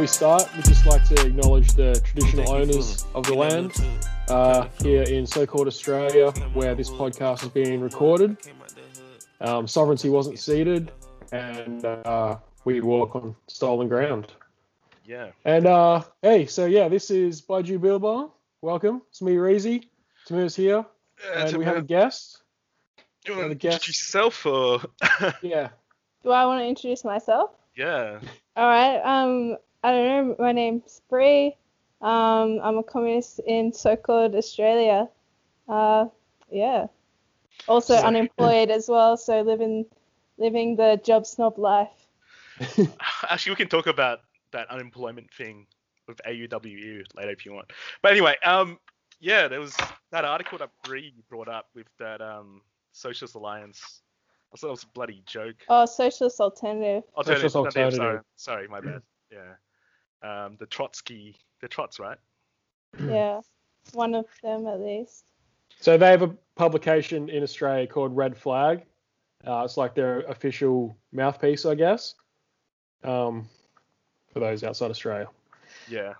we start, we'd just like to acknowledge the traditional owners of the land uh, here in so-called Australia, where this podcast is being recorded. Um, sovereignty wasn't ceded, and uh, we walk on stolen ground. Yeah. And uh, hey, so yeah, this is Baiju Bilbao. Welcome, it's me, Reezy. Tamir's here, and we have a guest. Do you want to guest. introduce yourself or? Yeah, Do I want to introduce myself? yeah. All right. Um, I don't know. My name's Bri. Um, I'm a communist in so-called Australia. Uh, yeah. Also So- unemployed as well, so living living the job snob life. Actually, we can talk about that unemployment thing with AUWU later if you want. But anyway, um, yeah, there was that article that Bri brought up with that um Socialist Alliance. I thought it was a bloody joke. Oh, socialist alternative. Alternative, Socialist alternative, Sorry, alternative. sorry, my bad. Yeah. Um, the Trotsky, the Trots, right? Yeah, one of them at least. so they have a publication in Australia called Red Flag. Uh, it's like their official mouthpiece, I guess, um, for those outside Australia. Yeah.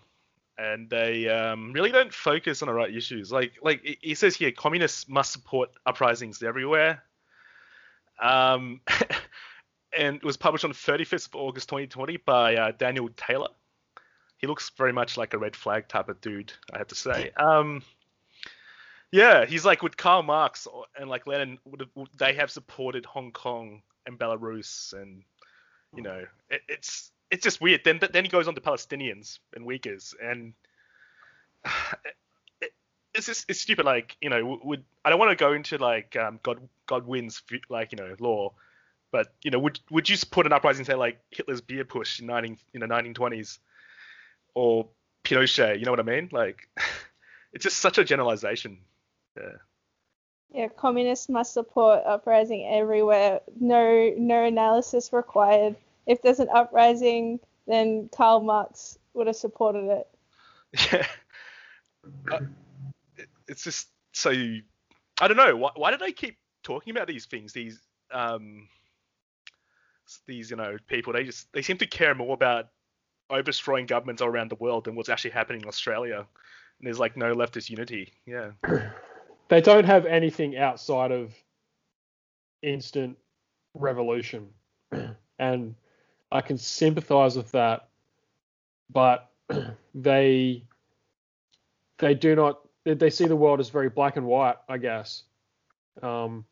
And they um, really don't focus on the right issues. Like, like it, it says here, communists must support uprisings everywhere. Um, and it was published on the 35th of August 2020 by uh, Daniel Taylor. He looks very much like a red flag type of dude, I have to say. Um, yeah, he's like with Karl Marx and like Lenin, would have, they have supported Hong Kong and Belarus, and you know, it, it's it's just weird. Then then he goes on to Palestinians and Uyghurs, and it, it's just it's stupid. Like you know, would I don't want to go into like um, God view- like you know law, but you know, would would you support an uprising say like Hitler's beer putsch in 19 in the 1920s or Pinochet? You know what I mean? Like it's just such a generalization. Yeah. Yeah, communists must support uprising everywhere. No, no analysis required. If there's an uprising, then Karl Marx would have supported it. Yeah. Uh, it- it's just so I don't know why, why do they keep talking about these things these um these you know people they just they seem to care more about overthrowing governments all around the world than what's actually happening in Australia and there's like no leftist unity yeah They don't have anything outside of instant revolution, and I can sympathize with that, but they they do not they, they see the world as very black and white, I guess. Um,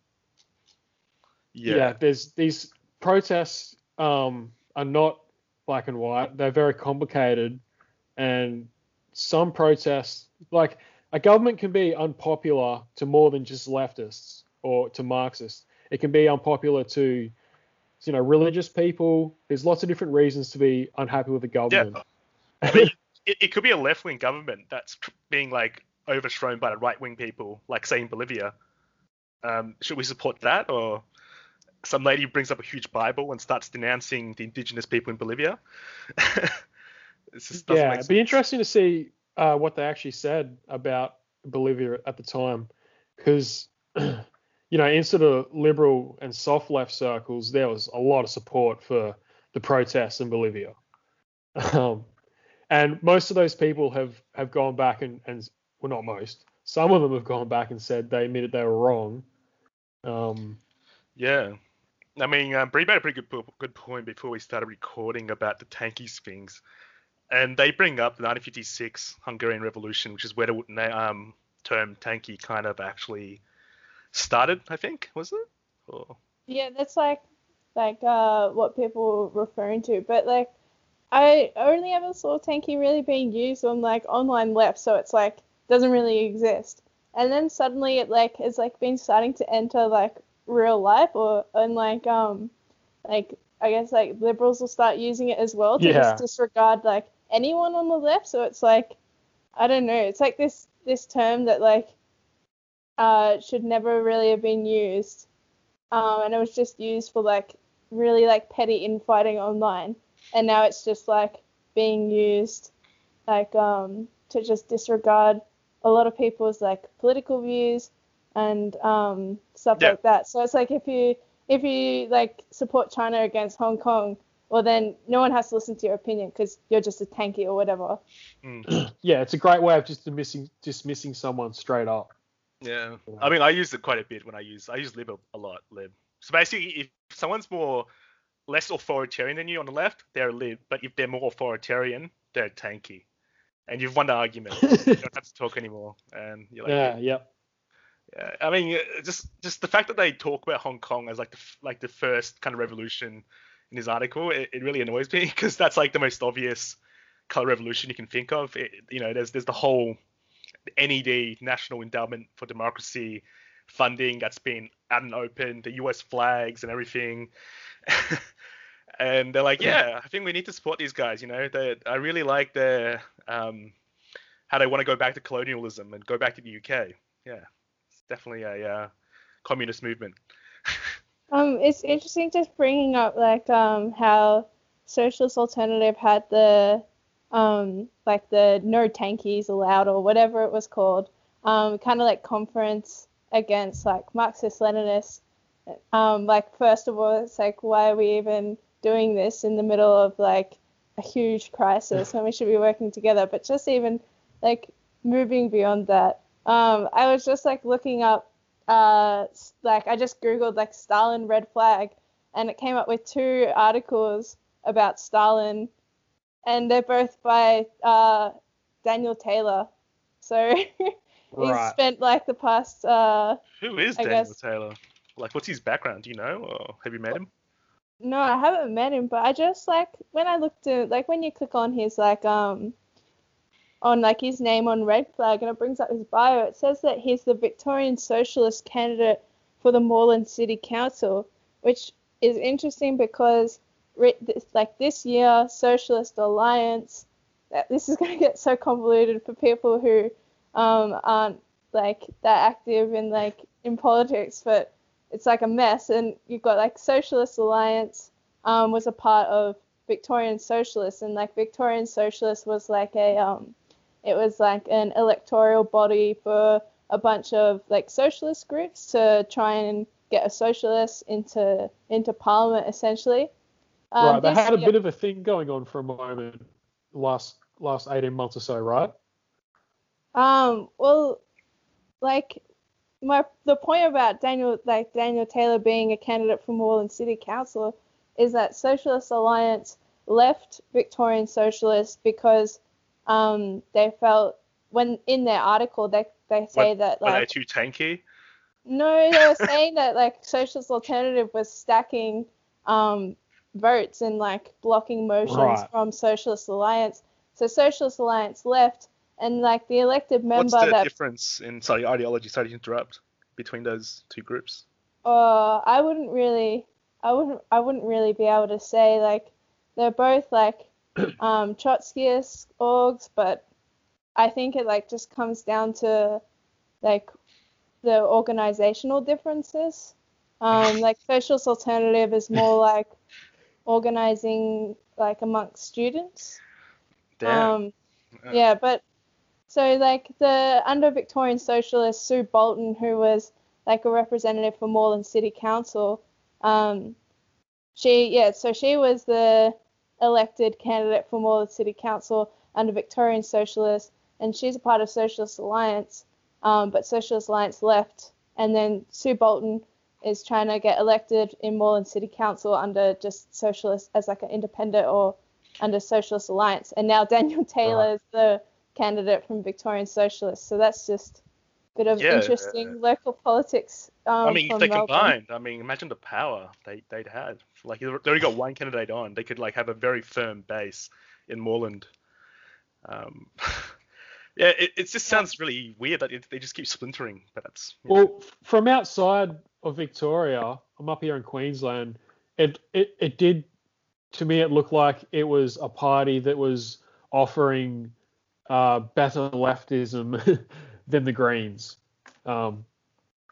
yeah yeah. there's these protests um, are not black and white. They're very complicated, and some protests, like a government, can be unpopular to more than just leftists or to Marxists. It can be unpopular to, you know, religious people. There's lots of different reasons to be unhappy with the government. I mean, it, it could be a left-wing government that's being like overthrown by the right-wing people like say in Bolivia um, should we support that or some lady brings up a huge Bible and starts denouncing the indigenous people in Bolivia. it's just yeah, it'd be interesting to see uh, what they actually said about Bolivia at the time, because you know, in sort of liberal and soft left circles, there was a lot of support for the protests in Bolivia, um, and most of those people have have gone back and and well, not most, some of them have gone back and said they admitted they were wrong. Um, Yeah. I mean, um, made a pretty good good point before we started recording about the tankie things, and they bring up the 1956 Hungarian Revolution, which is where the um, term tankie kind of actually started. I think was it? Or, Yeah, that's like like uh what people were referring to. But like I only ever saw Tankie really being used on like online left, so it's like doesn't really exist. And then suddenly it like has like been starting to enter like real life or and like um like I guess like liberals will start using it as well to Yeah. just disregard like anyone on the left. So it's like I don't know. It's like this this term that like uh should never really have been used um, and it was just used for like really like petty infighting online, and now it's just like being used like um, to just disregard a lot of people's like political views and um, stuff Yeah. like that. So it's like if you if you like support China against Hong Kong, well then no one has to listen to your opinion because you're just a tankie or whatever. Mm. Yeah, it's a great way of just dismissing dismissing someone straight up. Yeah. I mean, I use it quite a bit when I use I use lib a, a lot. Lib. So basically, if someone's more less authoritarian than you on the left, they're lib. But if they're more authoritarian, they're tankie. And you've won the argument. you don't have to talk anymore. And you're like, yeah, yeah. Yeah, I mean, uh, just just the fact that they talk about Hong Kong as like the like the first kind of revolution in his article, it, it really annoys me because that's like the most obvious color revolution you can think of. It, you know, there's there's the whole NED National Endowment for Democracy funding that's been out and open, the U.S. flags and everything. and they're like, yeah, I think we need to support these guys. You know, they, I really like their um, how they want to go back to colonialism and go back to the UK. Yeah, definitely a uh, communist movement. Um, it's interesting just bringing up like um how Socialist Alternative had the um like the no tankies allowed or whatever it was called um kind of like conference against like Marxist Leninists. Um, like first of all, it's like why are we even doing this in the middle of like a huge crisis when we should be working together? But just even like moving beyond that, um, I was just like looking up uh, like I just googled like Stalin red flag, and it came up with two articles about Stalin, and they're both by uh, Daniel Taylor. So he's spent like the past uh, Who is I Daniel guess- Taylor? Like, what's his background? Do you know, or have you met him? No, I haven't met him, but I just like when I looked at like when you click on his like um on like his name on Red Flag and it brings up his bio, it says that he's the Victorian Socialist candidate for the Moreland City Council, which is interesting because like this year Socialist Alliance, this is going to get so convoluted for people who um aren't like that active in like in politics, but it's like a mess. And you've got like socialist alliance um, was a part of victorian socialists and like victorian socialist was like a um, it was like an electoral body for a bunch of like socialist groups to try and get a socialist into into parliament essentially um, right, they had a bit of a thing going on for a moment last last 18 months or so, right? Um, well, like my the point about Daniel like Daniel Taylor being a candidate for Moreland City Council is that Socialist Alliance left Victorian Socialists because um they felt when in their article they they say that like Are they too tankie? no they were saying that like Socialist Alternative was stacking um votes and like blocking motions Right. from Socialist Alliance. So Socialist Alliance left and like the elected member What's the that difference in sorry ideology? Sorry to interrupt. Between those two groups. Uh, I wouldn't really, I wouldn't, I wouldn't really be able to say like they're both like um, Trotskyist orgs, but I think it like just comes down to like the organizational differences. Um, like Socialist Alternative is more like organizing like amongst students. Damn. Um, yeah, but so like the under Victorian Socialist Sue Bolton, who was like a representative for Moreland City Council, um, she yeah, so she was the elected candidate for Moreland City Council under Victorian Socialists, and she's a part of Socialist Alliance, um, but Socialist Alliance left, and then Sue Bolton is trying to get elected in Moreland City Council under just Socialist as like an independent or under Socialist Alliance, and now Daniel Taylor Right. is the candidate from Victorian Socialists. So that's just bit of Yeah, interesting local politics. Um, I mean, if from they Melbourne. combined, I mean, imagine the power they they'd had. Like, if they only got one candidate on, they could like have a very firm base in Moreland. Um, yeah, it, it just sounds really weird that it, they just keep splintering, but that's you know, Well, from outside of Victoria, I'm up here in Queensland. It, it it did to me. It looked like it was a party that was offering uh, better leftism than the Greens. Um,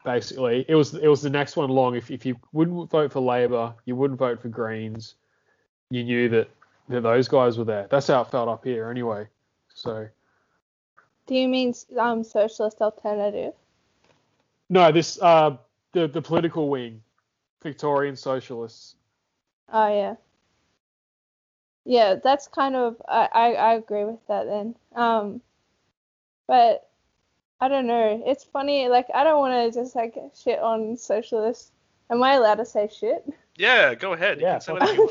basically, it was it was the next one along. If if you wouldn't vote for Labor, you wouldn't vote for Greens. You knew that that those guys were there. That's how it felt up here, anyway. So Do you mean um, Socialist Alternative? no, this uh the the political wing, Victorian Socialists. Oh yeah. yeah, that's kind of I, I, I agree with that then. Um, but I don't know. It's funny. Like I don't want to just like shit on socialists. Am I allowed to say shit? Yeah, go ahead. You Yeah, can say you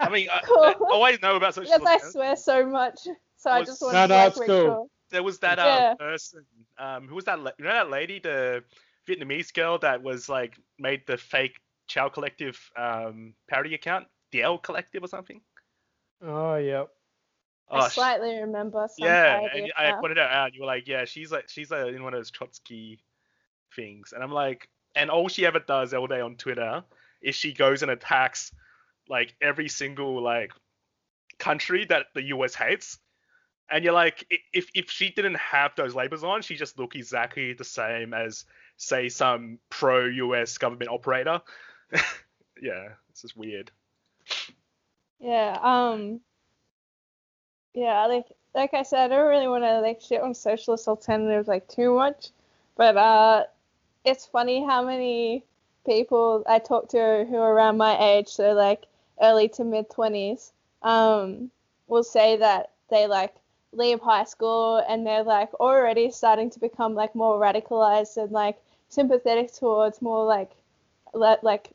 I mean, I, Cool. I always know about socialists. Because I swear so much. So I just want No, to no, like, it's make cool. sure. There was that Yeah. um, person. Um, who was that? You know that lady, the Vietnamese girl that was like made the fake Chow Collective um, parody account, the L Collective or something. oh yeah. I Oh, slightly remember some yeah, and I pointed it out. And you were like, yeah, she's like, she's like in one of those Trotsky things, and I'm like, and all she ever does all day on Twitter is she goes and attacks like every single like country that the US hates. And you're like, if if she didn't have those labels on, she just look exactly the same as say some pro US government operator. yeah, it's just weird. Yeah, um yeah, like like I said, I don't really want to like shit on socialist alternatives like too much, but uh it's funny how many people I talk to who are around my age, so like early to mid 20s, um will say that they like leave high school and they're like already starting to become like more radicalized and like sympathetic towards more like le- like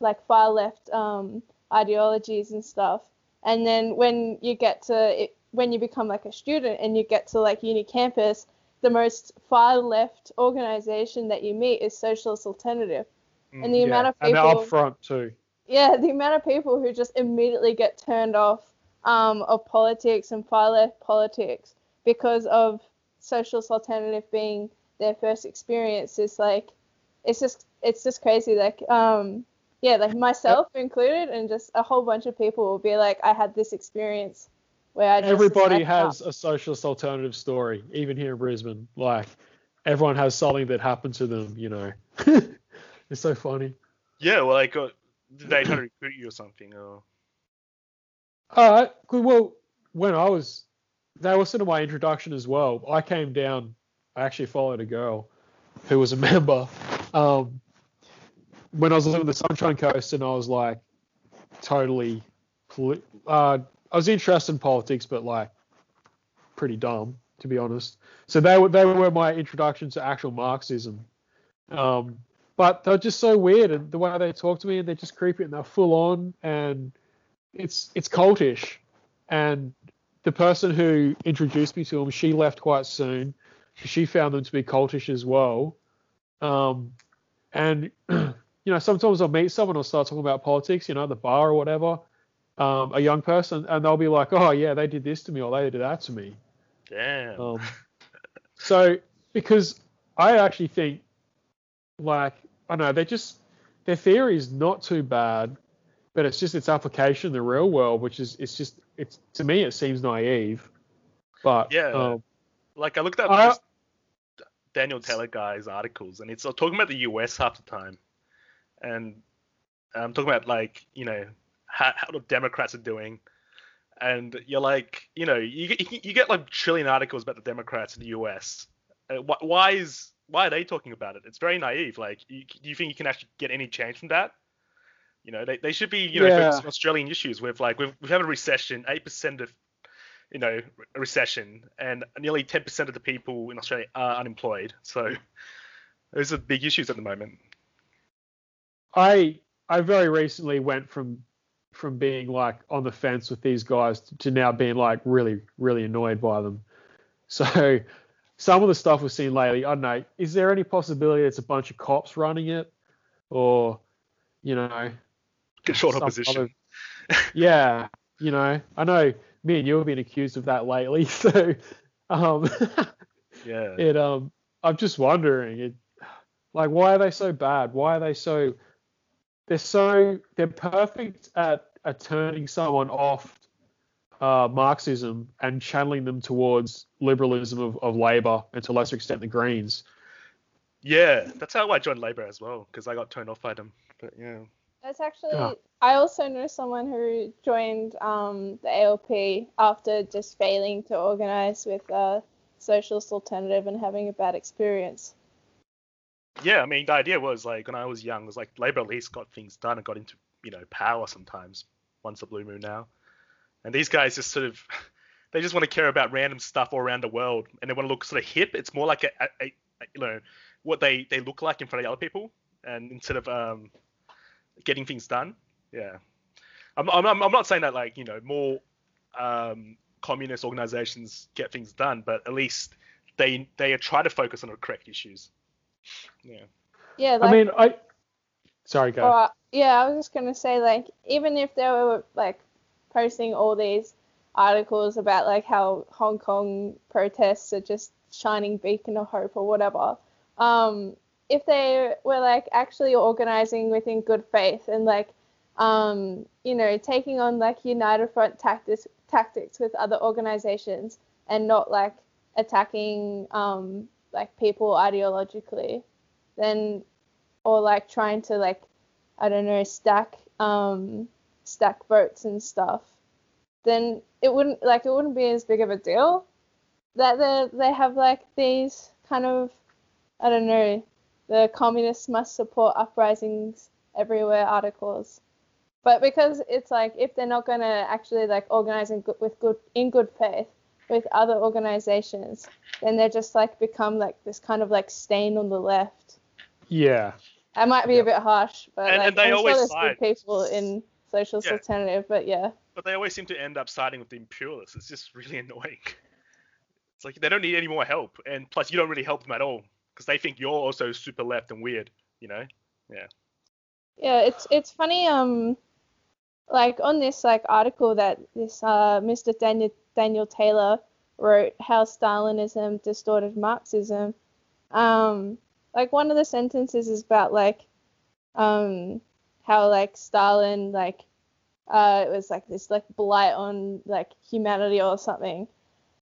like far left um ideologies and stuff. And then when you get to it, when you become like a student and you get to like uni campus, the most far left organization that you meet is Socialist Alternative. Mm, And the amount of and people, up front too. yeah, the amount of people who just immediately get turned off um, of politics and far left politics because of Socialist Alternative being their first experience is like, it's just it's just crazy. Like um, yeah, like myself included, and just a whole bunch of people will be like, I had this experience where I just Everybody like, has a socialist alternative story, even here in Brisbane. Like everyone has something that happened to them, you know. it's so funny. Yeah, well, like, uh, did they try to recruit you or something? Or All right, good. Well, when I was, they were sort of my introduction as well. I came down. I actually followed a girl who was a member. Um, when I was living on the Sunshine Coast, and I was like, totally, uh, I was interested in politics, but like, pretty dumb to be honest. So they were they were my introduction to actual Marxism. Um, but they're just so weird, and the way they talk to me, and they're just creepy, and they're full on, and it's it's cultish. And the person who introduced me to them, she left quite soon. She found them to be cultish as well. Um, and you know, sometimes I'll meet someone, I'll start talking about politics, you know, at the bar or whatever. Um, a young person, and they'll be like, "Oh yeah, they did this to me, or they did that to me." damn. Um, so because I actually think, like, I don't know they're just their theory is not too bad, but it's just its application in the real world, which is it's just it's to me it seems naive. But Yeah. um, Like I looked at I- Daniel Taylor guy's articles, and it's uh, talking about the U.S. half the time, and I'm talking about like you know how, how the Democrats are doing, and you're like you know you get you get like trillion articles about the Democrats in the U.S. Uh, wh- why is why are they talking about it? It's very naive. Like, you, do you think you can actually get any change from that? You know, they, they should be you know Yeah. focused on Australian issues with like we've we've had a recession, eight percent of you know, a recession, and nearly 10% of the people in Australia are unemployed. So those are big issues at the moment. I I very recently went from from being like on the fence with these guys to now being like really really annoyed by them. So some of the stuff we've seen lately, I don't know, is there any possibility it's a bunch of cops running it, or you know, Controlled some opposition. other- yeah, you know, I know me and you have been accused of that lately, so um, Yeah. it um, I'm just wondering, it, like, why are they so bad? Why are they so? They're so they're perfect at at turning someone off uh, Marxism and channeling them towards liberalism of, of Labour and to a lesser extent the Greens. Yeah. That's how I joined Labour as well, because I got turned off by them. But yeah. That's actually. Yeah. I also know someone who joined um, the ALP after just failing to organise with uh, Socialist Alternative and having a bad experience. Yeah, I mean, the idea was like when I was young, it was like Labour at least got things done and got into, you know, power sometimes, once a blue moon now. And these guys just sort of they just want to care about random stuff all around the world, and they want to look sort of hip. It's more like a, a, a you know what they they look like in front of other people, and instead of um getting things done, yeah. I'm I'm I'm not saying that like you know more um communist organizations get things done, but at least they they try to focus on the correct issues. Yeah. Yeah, like, I mean, I. Sorry, go. or, yeah, I was just gonna say like even if they were like posting all these articles about like how Hong Kong protests are just shining beacon of hope or whatever, um, if they were like actually organizing within good faith and like um, you know taking on like united front tactics tactics with other organizations and not like attacking um, like people ideologically, then or like trying to like I don't know stack um, stack votes and stuff, then it wouldn't like it wouldn't be as big of a deal that they they have like these kind of I don't know the communists must support uprisings everywhere articles. But because it's like if they're not gonna actually like organize in good, with good in good faith with other organizations, then they're just like become like this kind of like stain on the left. Yeah. That might be Yeah. a bit harsh, but And- like, and they I'm always sure there's side. good people in socialist Yeah. alternative, but yeah. But they always seem to end up siding with the imperialists. It's just really annoying. It's like they don't need any more help, and plus you don't really help them at all because they think you're also super left and weird. You know? Yeah. Yeah, it's it's funny. Um, like on this like article that this uh Mr. Daniel Daniel Taylor wrote, how Stalinism distorted Marxism. Um, like one of the sentences is about like um how like Stalin like uh it was like this like blight on like humanity or something.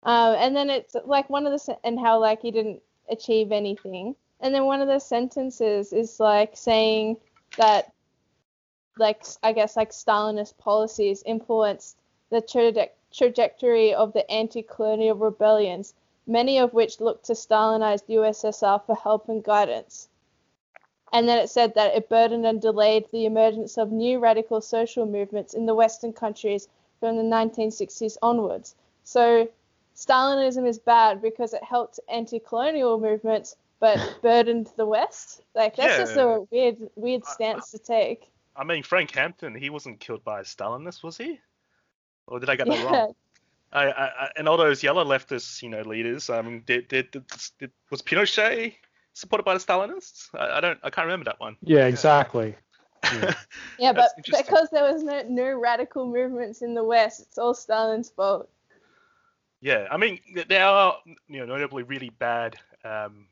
Um, and then it's like one of the and how like he didn't achieve anything. And then one of the sentences is like saying that like I guess like Stalinist policies influenced the traje- trajectory of the anti-colonial rebellions, many of which looked to Stalinized USSR for help and guidance. And then it said that it burdened and delayed the emergence of new radical social movements in the Western countries from the 1960s onwards. So Stalinism is bad because it helped anti-colonial movements, but burdened the West. Like that's just a weird, weird I- stance to take. I mean, Frank Hampton, he wasn't killed by a Stalinist, was he? Or did I get that Yeah, wrong? I, I, I, and all those yellow leftist, you know, leaders. Um, did, did, did, did was Pinochet supported by the Stalinists? I, I don't, I can't remember that one. Yeah, exactly. Yeah. yeah, but because there was no, no radical movements in the West, it's all Stalin's fault. Yeah, I mean, there are, you know, notably really bad um,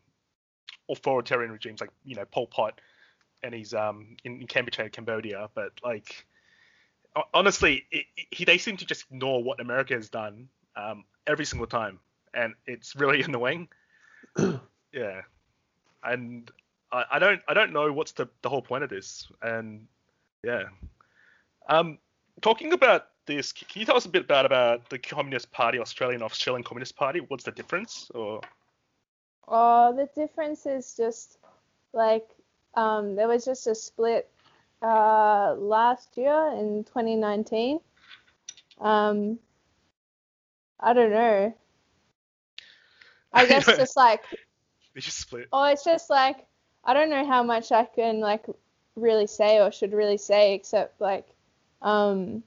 authoritarian regimes like, you know, Pol Pot and he's um in, in Kampuchea, Cambodia. But like, ho- honestly, it, it- he they seem to just ignore what America has done um, every single time, and it's really annoying. yeah, and I, I don't I don't know what's the the whole point of this, and yeah, um, talking about this, can you tell us a bit about about the Communist Party, Australian Australian Communist Party? What's the difference? Or Oh, the difference is just like um, there was just a split uh, last year in 2019. Um, I don't know. I guess just like they just split? Oh, it's just like I don't know how much I can like really say or should really say except like um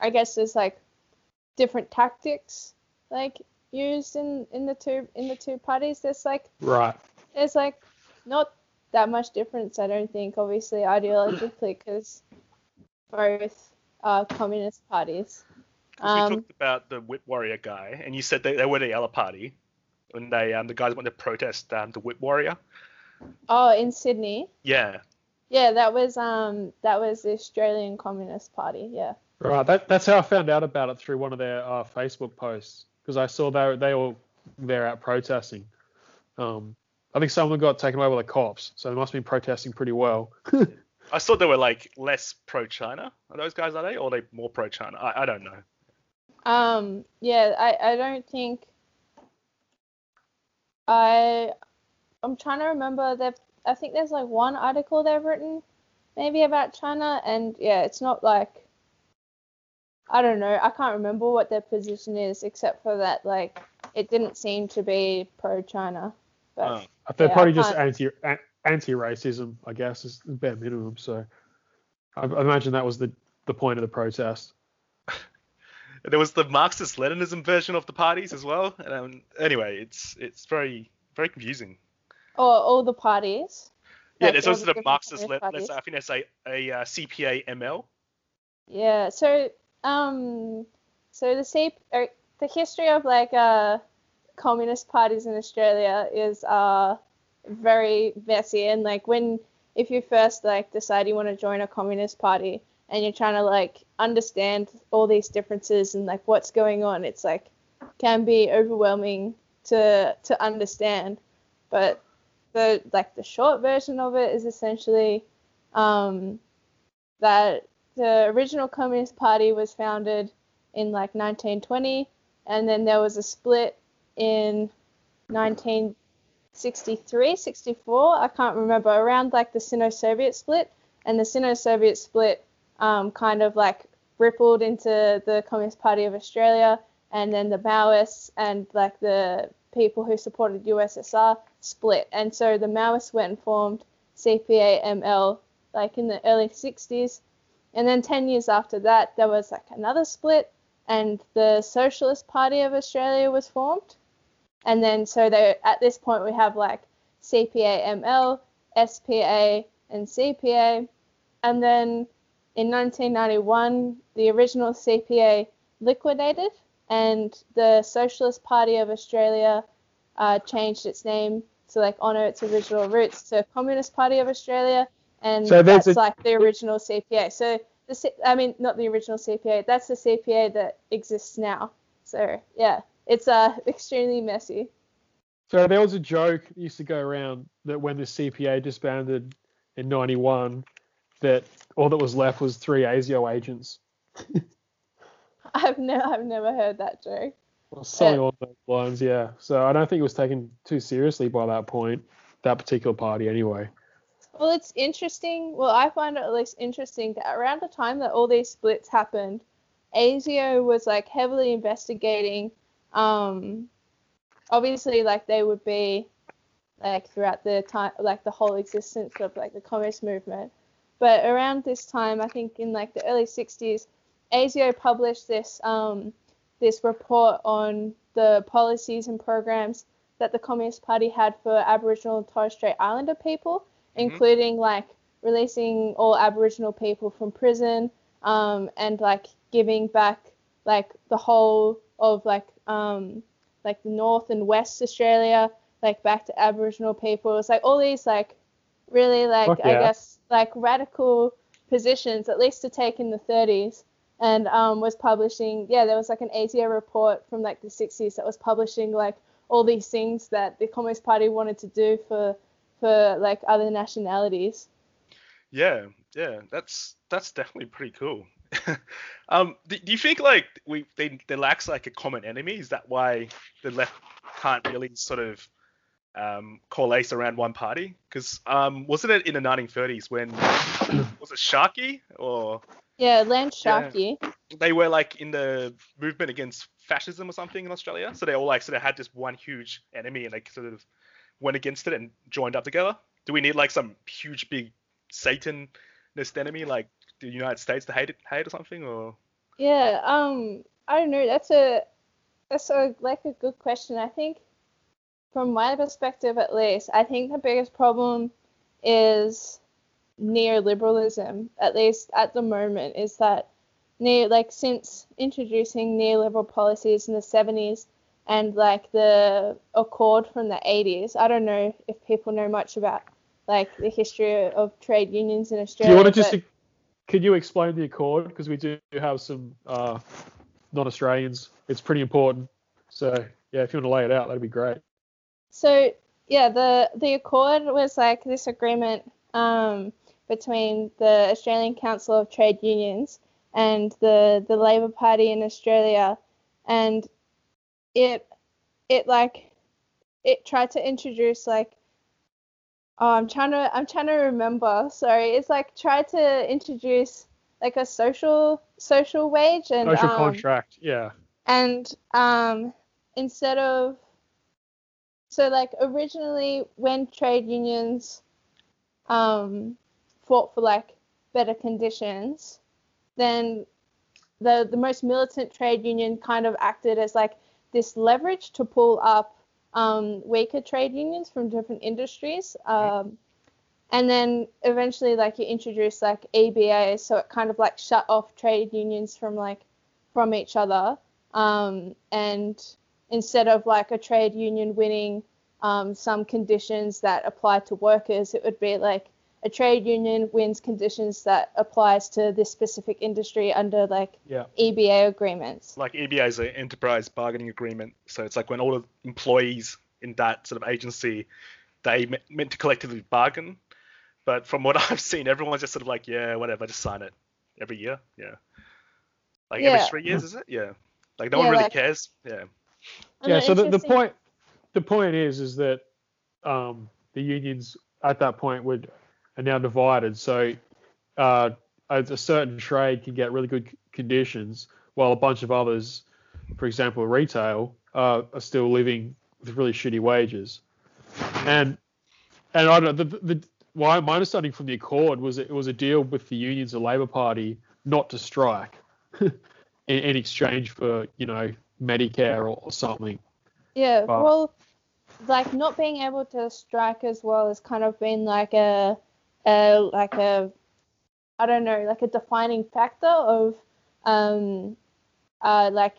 I guess there's like different tactics like used in in the two in the two parties. There's like Right. there's like not that much difference I don't think obviously ideologically because both are communist parties. 'Cause we Um, talked about the Whip Warrior guy, and you said they, they were the other party, and they um the guys went to protest um the Whip Warrior. oh, in Sydney. Yeah, Yeah, that was um that was the Australian Communist Party. Yeah. Right. That, that's how I found out about it through one of their uh, Facebook posts because I saw they they all they're out protesting. Um, I think someone got taken away by the cops, so they must have been protesting pretty well. I thought they were like less pro-China. Are those guys are they, or are they more pro-China? I, I don't know. Um, yeah, I, I don't think I I'm trying to remember that I think there's like one article they've written maybe about China and yeah, it's not like I don't know. I can't remember what their position is, except for that like it didn't seem to be pro-China. But Oh. They're Yeah, probably just anti anti racism, I guess, is the bare minimum. So I, I imagine that was the the point of the protest. There was the Marxist Leninism version of the parties as well. And, um, anyway, it's it's very very confusing. Oh, all the parties. Yeah, like, there's also the the Marxist Communist Leninist. I think there's a, a uh, CPA ML. Yeah. So um, so the C- uh, the history of like uh communist parties in Australia is uh very messy. And like when if you first like decide you want to join a communist party and you're trying to like understand all these differences and like what's going on it's like can be overwhelming to to understand. But the like the short version of it is essentially um that the original communist party was founded in like 1920 and then there was a split in 1963 64 i can't remember around like the sino-soviet split. And the sino-soviet split um, kind of like rippled into the communist party of australia and then the maoists and like the people who supported ussr split. And so the maoists went and formed cpa ml like in the early 60s and then 10 years after that there was like another split and the socialist party of australia was formed and then so they, at this point we have like CPA ML, SPA, and CPA. And then in 1991, the original CPA liquidated, and the Socialist Party of Australia uh, changed its name to like honor its original roots to Communist Party of Australia, and So that's a- like the original CPA. So the C- I mean not the original CPA. That's the CPA that exists now. So yeah, it's uh extremely messy. So there was a joke that used to go around that when the CPA disbanded in '91, that all that was left was three ASIO agents. I've never I've never heard that joke. Or something along those lines, yeah. So I don't think it was taken too seriously by that point, that particular party anyway. Well, it's interesting. Well, I find it at least interesting that around the time that all these splits happened, ASIO was like heavily investigating. Um, obviously, like they would be like throughout the time, like the whole existence of like the communist movement. But around this time, I think in like the early 60s, ASIO published this um, this report on the policies and programs that the Communist Party had for Aboriginal and Torres Strait Islander people, including like releasing all Aboriginal people from prison um, and like giving back like the whole of like um, like the North and West Australia like back to Aboriginal people. It's like all these like really like Fuck I guess like radical positions at least to take in the 30s and um, was publishing yeah there was like an ASIO report from like the 60s that was publishing like all these things that the Communist Party wanted to do for for like other nationalities. Yeah, yeah, that's that's definitely pretty cool. um, do, do you think like we they there lacks like a common enemy? Is that why the left can't really sort of um, coalesce around one party? Because um, wasn't it in the 1930s when was it Sharkey or Yeah, Land Yeah. They were like in the movement against fascism or something in Australia? So they all like sort of had this one huge enemy and they sort of went against it and joined up together. Do we need like some huge big Satanist enemy like the United States to hate it, hate or something? Or Yeah, um, I don't know. That's a that's a like a good question. I think from my perspective at least, I think the biggest problem is neoliberalism, at least at the moment, is that neo like since introducing neoliberal policies in the 70s and like the accord from the 80s. I don't know if people know much about like the history of trade unions in Australia. Do Australia. you want to just could you explain the accord because we do have some uh, non-Australians. It's pretty important. So yeah, if you want to lay it out, that'd be great. So yeah, the the accord was like this agreement um, between the Australian Council of Trade Unions and the the Labor Party in Australia, and it it like it tried to introduce like oh I'm trying to I'm trying to remember sorry it's like try to introduce like a social social wage and Social um, contract. Yeah. and um, instead of so like originally when trade unions um, fought for like better conditions then the the most militant trade union kind of acted as like this leverage to pull up um, weaker trade unions from different industries um, and then eventually like you introduce like ABA so it kind of like shut off trade unions from like from each other um, and instead of like a trade union winning um, some conditions that apply to workers, it would be like a trade union wins conditions that applies to this specific industry under like Yeah. EBA agreements. Like EBA is an enterprise bargaining agreement, so it's like when all the employees in that sort of agency they meant to collectively bargain. But from what I've seen, everyone's just sort of like, yeah, whatever, just sign it every year. Yeah. Like every three years, is it? Yeah. Like no Yeah, one really like- cares. Yeah. And yeah. So the, the point the point is is that um, the unions at that point would are now divided. So uh, a, a certain trade can get really good conditions, while a bunch of others, for example, retail, uh, are still living with really shitty wages. And and I don't the, the, the why my understanding from the Accord was it was a deal with the unions the Labor Party not to strike in, in exchange for you know Medicare or, or something. Yeah, But- well, like not being able to strike as well has kind of been like a, a like a, I don't know, like a defining factor of, um, uh, like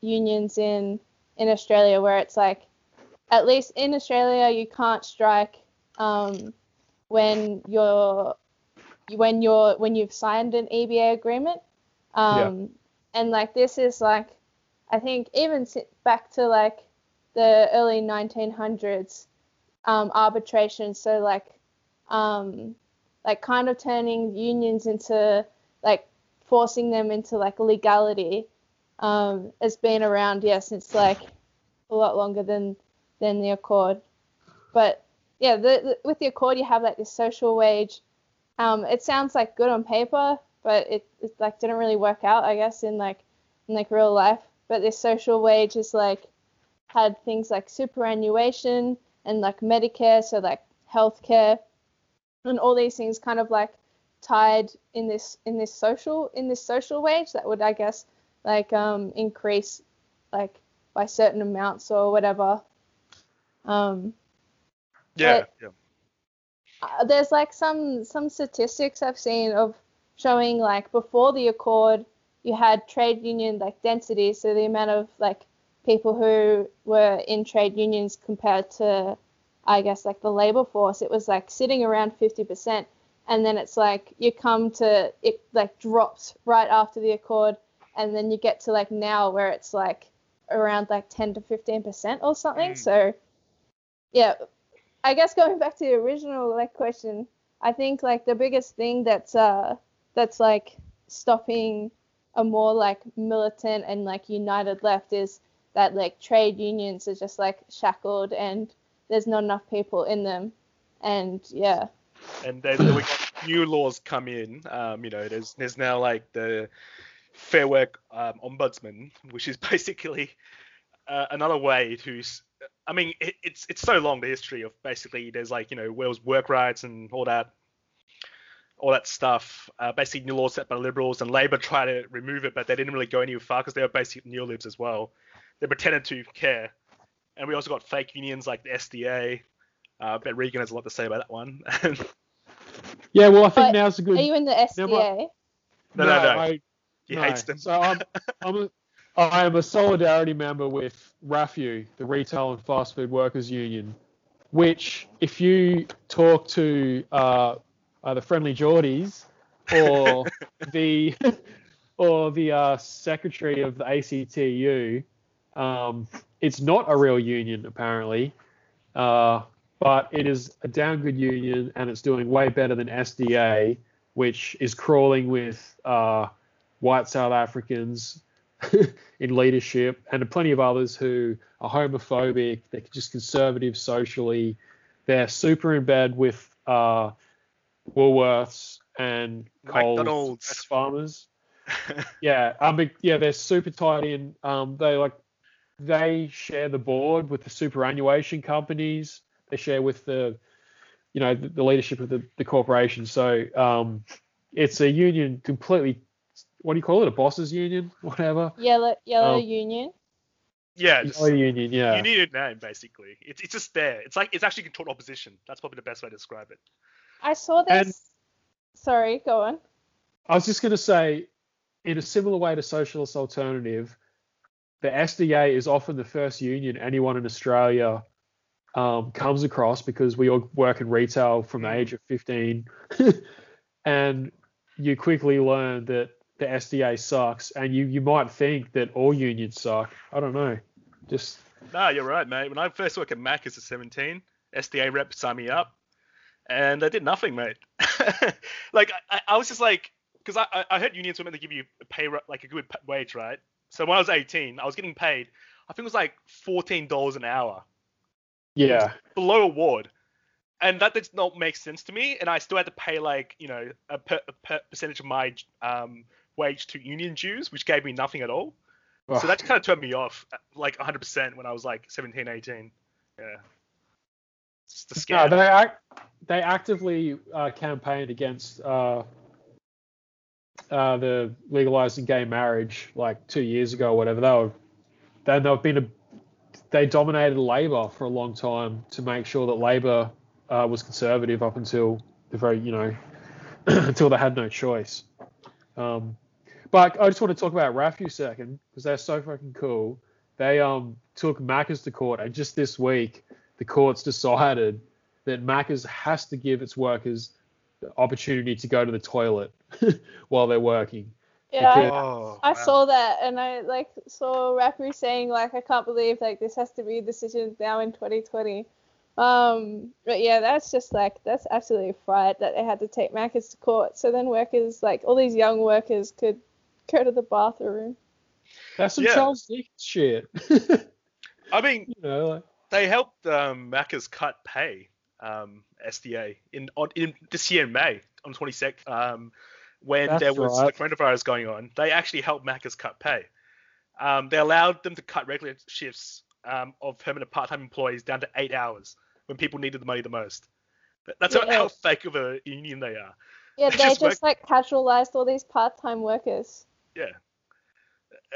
unions in in Australia where it's like, at least in Australia you can't strike, um, when you're when you're when you've signed an EBA agreement, um, and like this is like, I think even back to like the early 1900s um, arbitration. So like, um, like kind of turning unions into like forcing them into like legality um, has been around yeah since like a lot longer than than the Accord. But yeah, the, the, with the Accord you have like this social wage. Um, it sounds like good on paper, but it, it like didn't really work out, I guess, in like in like real life. But this social wage is like had things like superannuation and like Medicare, so like healthcare, and all these things kind of like tied in this in this social in this social wage that would I guess like um increase like by certain amounts or whatever. Um, Yeah. But- yeah. uh, there's like some some statistics I've seen of showing like before the accord you had trade union like density so the amount of like people who were in trade unions compared to I guess like the labor force it was like sitting around 50% and then it's like you come to it like drops right after the accord and then you get to like now where it's like around like 10 to 15% or something Mm. so yeah I guess going back to the original like question, I think like the biggest thing that's uh that's like stopping a more like militant and like united left is that like trade unions are just like shackled and there's not enough people in them. And yeah. and then we got new laws come in. Um, you know, there's there's now like the Fair Work um, Ombudsman, which is basically uh, another way to. I mean, it, it's it's so long the history of basically there's like you know Wales work rights and all that, all that stuff. Uh, basically, new laws set by liberals and Labor tried to remove it, but they didn't really go any far because they were basically neolibs as well. They pretended to care, and we also got fake unions like the SDA. Uh, I bet Regan has a lot to say about that one. Yeah, well, I think But now's a good. Are you in the SDA? No, no, no. I, He no. hates them. So I'm, I'm a, I am a solidarity member with RAFFWU, the Retail and Fast Food Workers Union, which, if you talk to uh, uh, the Friendlyjordies or the or the uh, secretary of the ACTU, um, it's not a real union apparently, uh, but it is a damn good union and it's doing way better than SDA, which is crawling with uh, white South Africans in leadership and plenty of others who are homophobic, they're just conservative socially. They're super in bed with uh, Woolworths and Coles Farmers. Yeah, um, yeah, they're super tied in. Um, they like they share the board with the superannuation companies. They share with the, you know, the, the leadership of the, the corporation. So um, it's a union completely. What do you call it? A bosses union, whatever. Yellow Yellow Oh. Union. yeah, just, Oh, union, yeah. you need a name basically. It's it's just there. It's like it's actually controlled opposition. That's probably the best way to describe it. I saw this. And- Sorry, go on. I was just going to say, in a similar way to Socialist Alternative, the SDA is often the first union anyone in Australia um, comes across because we all work in retail from the age of 15. and you quickly learn that the SDA sucks. And you, you might think that all unions suck. I don't know. Just, No, you're right, mate. When I first worked at Mac as a 17, SDA rep signed me up, and they did nothing, mate. like I, I was just like, because I, I- heard unions were meant to give you a pay like a good wage, right? So when I was 18, I was getting paid. I think it was like $14 an hour yeah. below award, and that did not make sense to me. And I still had to pay like you know a, per, a per percentage of my um, wage to union dues, which gave me nothing at all. So that kind of turned me off, uh, like 100% when I was like 17, 18. Yeah. It's just a No, they act, they actively uh, campaigned against uh, uh, the legalizing gay marriage like two years ago or whatever. They were they, they've been a they dominated Labor for a long time to make sure that Labor uh, was conservative up until the very you know until they had no choice. Um, but I just want to talk about RAFFWU a second because they're so fucking cool. They um took Macca's to court, and just this week the courts decided that Macca's has to give its workers opportunity to go to the toilet while they're working. Yeah, I, Oh, I wow. saw that and I like saw RAFFWU saying like I can't believe like this has to be a decision now in 2020. Um, but yeah, that's just like that's absolutely fright that they had to take Macca's to court. So then workers like all these young workers could go to the bathroom. That's some Yeah. Charles Dickens shit. I mean, you know, like, they helped um, Macca's cut pay, um, SDA, in, on, in this year in May, on 22nd, um, when That's there was right. the coronavirus going on. They actually helped Macca's cut pay. Um, they allowed them to cut regular shifts um, of permanent part-time employees down to eight hours when people needed the money the most. That- That's how, Yeah. how fake of a union they are. Yeah, They they just just like casualized all these part-time workers. Yeah.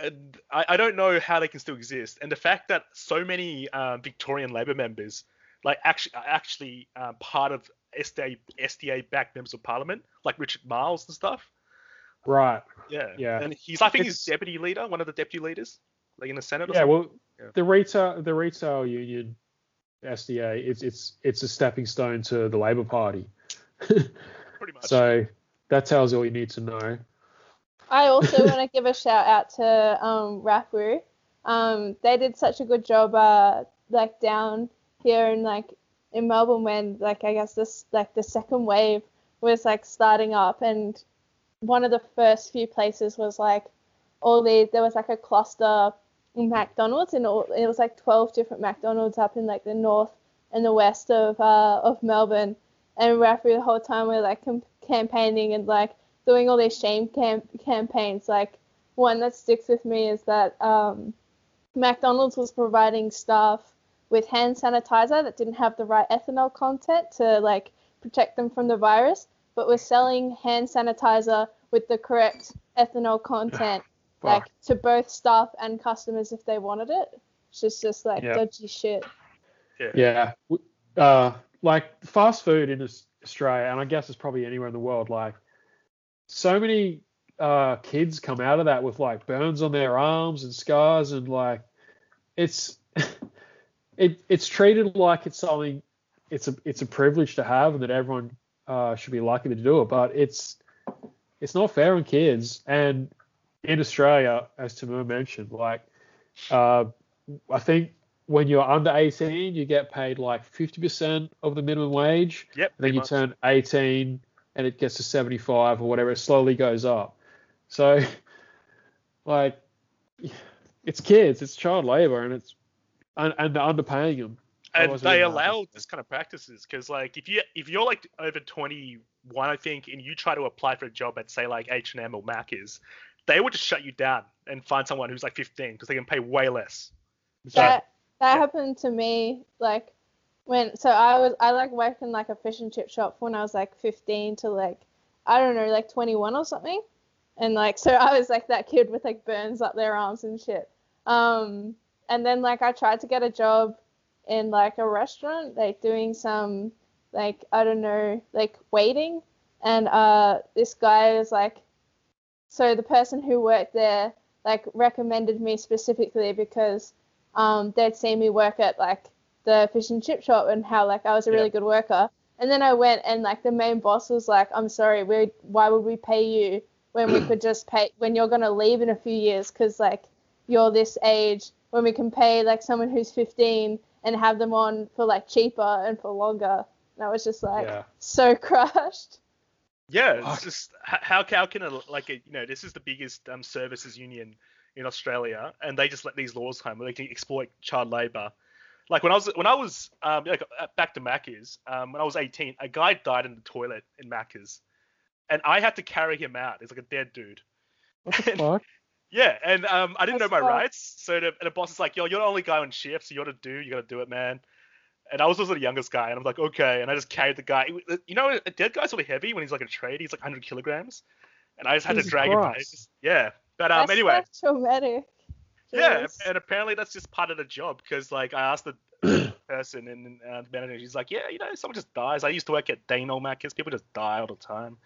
And I, I don't know how they can still exist. And the fact that so many uh, Victorian Labor members, like actually, actually uh, part of SDA SDA backed members of Parliament, like Richard Marles and stuff. right. Yeah. Yeah. And he's, I think, It's- he's deputy leader, one of the deputy leaders, like in the Senate. Or Yeah, something. well, Yeah. the retail the retail union, SDA, it's it's it's a stepping stone to the Labor Party. pretty much. so that tells you all you need to know. I also want to give a shout out to um, RAFFWU. Um, they did such a good job, uh, like down here in like in Melbourne when like I guess this like the second wave was like starting up, and one of the first few places was like all these. There was like a cluster in McDonald's, and all, it was like 12 different McDonald's up in like the north and the west of uh, of Melbourne. And RAFFWU the whole time we were like com- campaigning and like doing all these shame cam- campaigns. Like one that sticks with me is that um, McDonald's was providing staff with hand sanitizer that didn't have the right ethanol content to like protect them from the virus, but was selling hand sanitizer with the correct ethanol content, like to both staff and customers if they wanted it. It's just just like Yeah. dodgy shit. yeah. Yeah. Uh, like fast food in Australia, and I guess it's probably anywhere in the world, like so many uh, kids come out of that with like burns on their arms and scars, and like it's it it's treated like it's something it's a it's a privilege to have, and that everyone uh, should be lucky to do it, but it's it's not fair on kids. And in Australia, as Timur mentioned, like uh, I think when you're under 18, you get paid like 50% of the minimum wage. Yep. And then you much. turn 18 and it gets to 75 or whatever. It slowly goes up. So, like, it's kids, it's child labor, and it's and, and they're underpaying them. and they wouldn't allow this kind of practices because like if you if you're like over 21, I think, and you try to apply for a job at say like H and M or Mac is, they will just shut you down and find someone who's like 15 because they can pay way less. So, that that Yeah. happened to me like when so I was I like worked in like a fish and chip shop when I was like 15 to like I don't know like 21 or something and like so I was like that kid with like burns up their arms and shit um and then like I tried to get a job in like a restaurant like doing some like I don't know like waiting and uh this guy is like so the person who worked there like recommended me specifically because um, they'd seen me work at like the fish and chip shop and how like I was a really Yeah. good worker. And then I went and like the main boss was like, I'm sorry, we why would we pay you when we could just pay when you're gonna leave in a few years because like you're this age when we can pay like someone who's 15 and have them on for like cheaper and for longer. And I was just like yeah. so crushed. Yeah, it's Fuck. just how how can a like a, you know this is the biggest um, services union in Australia, and they just let these laws come where they can exploit child labor. Like when I was when I was um, like uh, back to Macca's, um, when I was 18, a guy died in the toilet in Macca's, and I had to carry him out. He's like a dead dude. What the fuck? Yeah, and um, I didn't That's know my fucked. rights, so the, and the boss is like, "Yo, you're the only guy on shift, so you got to do, you got to do it, man." And I was also the youngest guy, and I'm like, "Okay," and I just carried the guy. You know, a dead guy's sort of heavy when he's like a trade. He's like 100 kilograms, and I just had Jesus to drag him. out. Christ. It's just- Yeah, but um, That's anyway, like traumatic. yeah, Jeez. and apparently that's just part of the job because like I asked the person and uh, the manager, she's like, "Yeah, you know, someone just dies." I used to work at Dano Macca's. People just die all the time,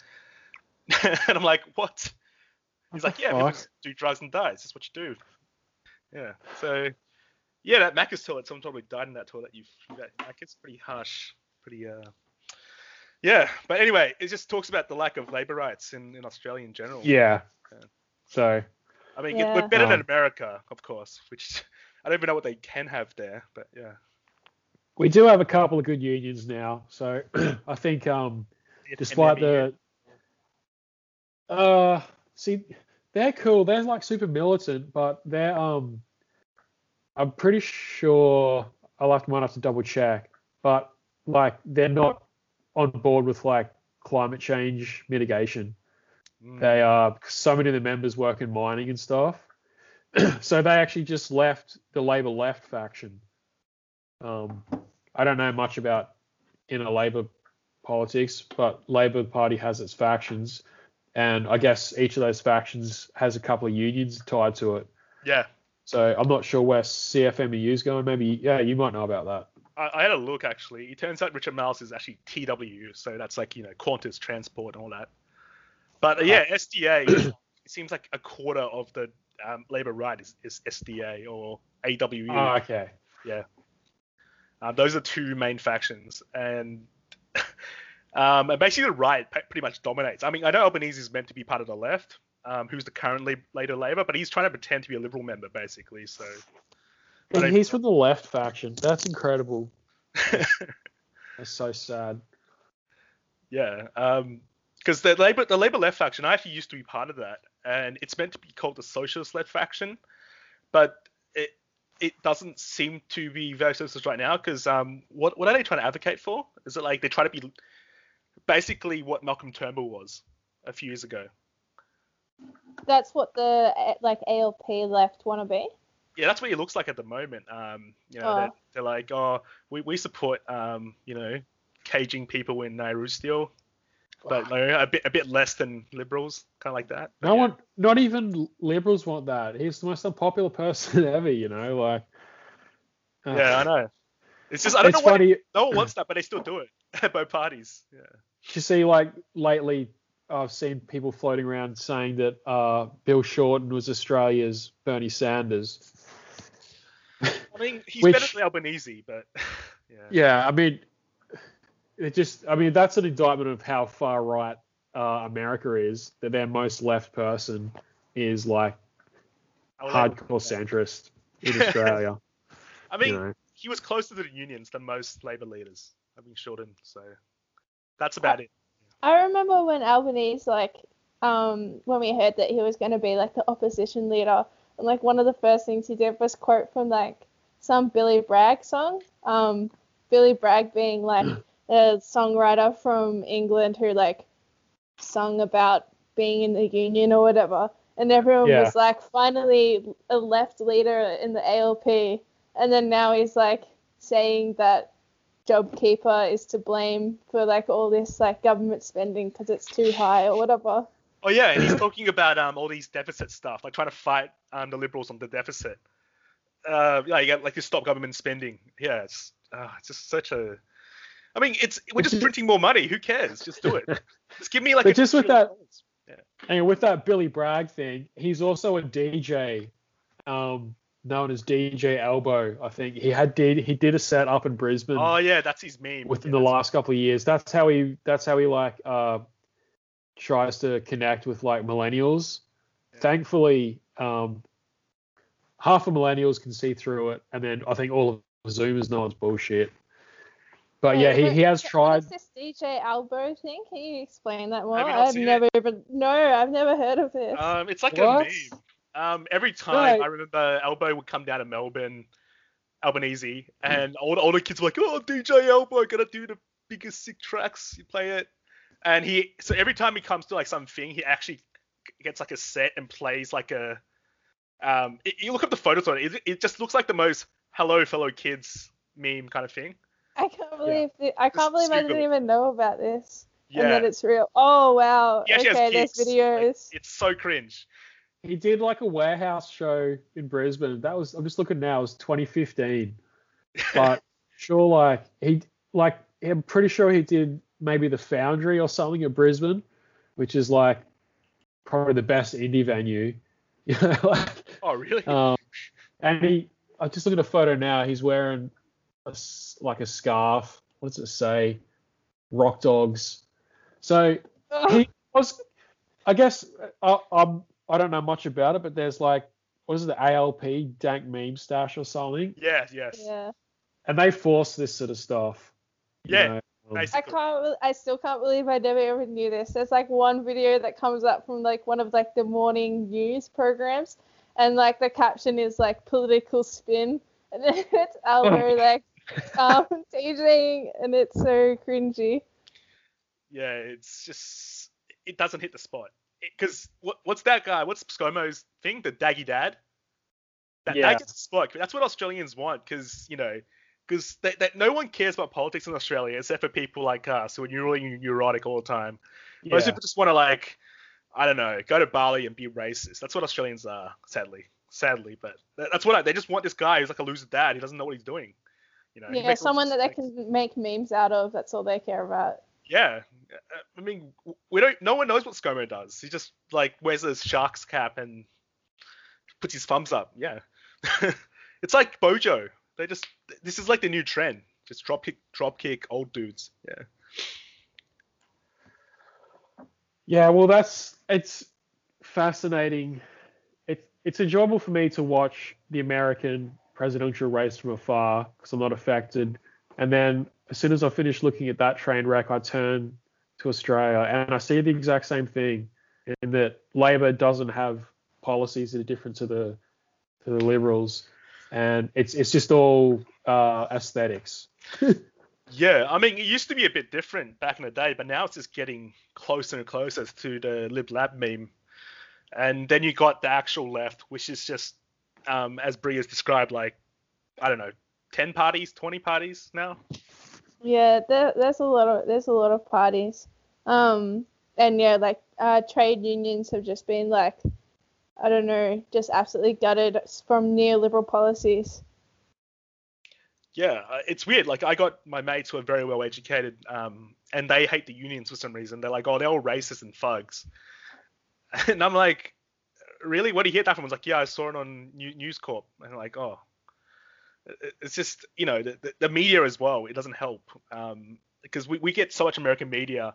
and I'm like, "What?" He's like, yeah, people just do drugs and die. It's just what you do. Yeah. So, yeah, that Macca's toilet, someone probably died in that toilet. You, that Macca's pretty harsh, pretty. uh Yeah, but anyway, it just talks about the lack of labor rights in, in Australia in general. Yeah. Yeah. So I mean, Yeah. we're better than Um, America, of course, which I don't even know what they can have there, but yeah. we do have a couple of good unions now. So I think um despite the uh see they're cool. They're like super militant but they're um i'm pretty sure i'll have to might have to double check but like they're not on board with like climate change mitigation. Mm. they are so many of the members work in mining and stuff. So they actually just left the labor left faction. Um i don't know much about inner labor politics, but Labor Party has its factions, and I guess each of those factions has a couple of unions tied to it. Yeah, So I'm not sure where CFMEU is going. Maybe yeah, you might know about that. I, I had a look actually. It turns out Richard Marles is actually TW, so that's like you know Qantas Transport and all that. But uh, yeah, SDA it seems like a quarter of the um, labor right is, is SDA or AWU. Oh, okay. Uh, those are two main factions, and um, and basically the right pretty much dominates. I mean, I know Albanese is meant to be part of the left, um, who's the currently leader Labor, but he's trying to pretend to be a liberal member basically. So And he's from the left faction. That's incredible. That's so sad. yeah, because the Labor the Labor left faction, I actually used to be part of that, and it's meant to be called the Socialist left faction, but it it doesn't seem to be very socialist right now because um, what what are they trying to advocate for? Is it like they try to be basically what Malcolm Turnbull was a few years ago? That's what the like ALP left want to be. Yeah, that's what he looks like at the moment. Um, you know, Oh. they're, they're like, oh, we, we support um, you know, caging people in Nauru still, but you know, a bit a bit less than liberals, kind of like that. But No yeah. one, not even liberals want that. He's the most unpopular person ever. You know, like. uh, Yeah, I know. It's just I don't it's know why funny. no one wants that, but they still do it. Both parties. Yeah. You see, like lately, I've seen people floating around saying that uh, Bill Shorten was Australia's Bernie Sanders. I mean, he's Which- better than Albanese, but yeah. Yeah, I mean, it just, I mean, that's an indictment of how far right uh, America is. That their most left person is like I would like- hardcore centrist in Australia. I mean, you know. he was closer to the unions than most Labor leaders. I mean, Shorten. So that's about it. I remember when Albanese like um when we heard that he was going to be like the opposition leader and like one of the first things he did was quote from like some Billy Bragg song. Um Billy Bragg being like a songwriter from England who like sung about being in the union or whatever, and everyone Yeah. was like finally a left leader in the ALP, and then now he's like saying that JobKeeper is to blame for like all this like government spending because it's too high or whatever. Oh yeah, and he's talking about um all these deficit stuff, like trying to fight um the liberals on the deficit. Uh, yeah, you got like to stop government spending. Yeah, it's uh, it's just such a. I mean, it's we're just printing more money. Who cares? Just do it. Just give me like. But a just with that- dollars. And with that Billy Bragg thing, he's also a DJ, um, known as DJ Albo. I think he had did he did a set up in Brisbane Oh yeah, that's his meme. within Yeah, the last couple of years. That's how he that's how he like uh tries to connect with like millennials. Yeah. Thankfully, um, half of millennials can see through it, and then I think all of Zoomers know it's bullshit. But yeah, Wait, he, he has tried. What is this DJ Albo thing? Can you explain that more? Have you not I've seen it? never even no, I've never heard of this. Um, it's like What? a meme. Um, every time Right. I remember Albo would come down to Melbourne, Albanese, and all the older kids were like, "Oh, DJ Albo, I gotta do the biggest sick tracks. You play it." And he, so every time he comes to like something, he actually gets like a set and plays like a. Um, it- you look up the photos on it. It, it just looks like the most "Hello, fellow kids" meme kind of thing. I can't believe thi- I can't Just believe I didn't even know about this. Yeah. And Yeah, that it's real. Oh wow. he actually okay, has there's gigs. Like, videos. it's so cringe. He did like a warehouse show in Brisbane. That was I'm just looking now. It was 2015. But sure, like he like I'm pretty sure he did maybe the Foundry or something at Brisbane, which is like probably the best indie venue. You know, like oh really? um, and he I just look at a photo now. He's wearing a s like a scarf. What does it say? Rock dogs. So he was I guess I, I'm I don't know much about it, but there's like what is it, the ALP dank meme stash or something, yeah, yes. yeah. and they force this sort of stuff. Yeah, know, um, basically. I can't. bel- I still can't believe I never ever knew this. There's like one video that comes up from like one of like the morning news programs, and like the caption is like political spin, and then it's Albo like um DJing, and it's so cringy. Yeah, it's just it doesn't hit the spot. Because what, what's that guy? What's ScoMo's thing? The Daggy Dad. That, Yeah. that gets the spot. That's what Australians want. Because you know, because that, that no one cares about politics in Australia except for people like us who are really neurotic all the time. Most people just want to like, I don't know, go to Bali and be racist. That's what Australians are, sadly. Sadly, but that, that's what I, they just want. This guy who's like a loser dad. He doesn't know what he's doing. You know. Yeah, someone that they can make memes out of. That's all they care about. Yeah, uh, I mean, we don't. No one knows what ScoMo does. He just like wears a shark's cap and puts his thumbs up. Yeah, it's like Bojo. They just. This is like the new trend. Just drop kick, drop kick old dudes. Yeah. Yeah, well, that's it's fascinating. It's it's enjoyable for me to watch the American presidential race from afar because I'm not affected. And then as soon as I finish looking at that train wreck, I turn to Australia and I see the exact same thing in that Labor doesn't have policies that are different to the to the Liberals, and it's it's just all uh, aesthetics. Yeah, I mean, it used to be a bit different back in the day, but now it's just getting closer and closer to the Lib Lab meme. And then you got the actual left, which is just, um, as Bri has described, like, I don't know, 10 parties, 20 parties now. Yeah, there, there's a lot of there's a lot of parties. Um, and yeah, like uh, trade unions have just been like, I don't know, just absolutely gutted from neoliberal policies. Yeah, uh, it's weird. Like, I got my mates who are very well educated, um, and they hate the unions for some reason. They're like, oh, they're all racist and thugs. And I'm like, really? What do you hear that from? I was like, yeah, I saw it on News Corp. And I'm like, oh, it's just, you know, the, the, media as well. It doesn't help um, because we, we get so much American media.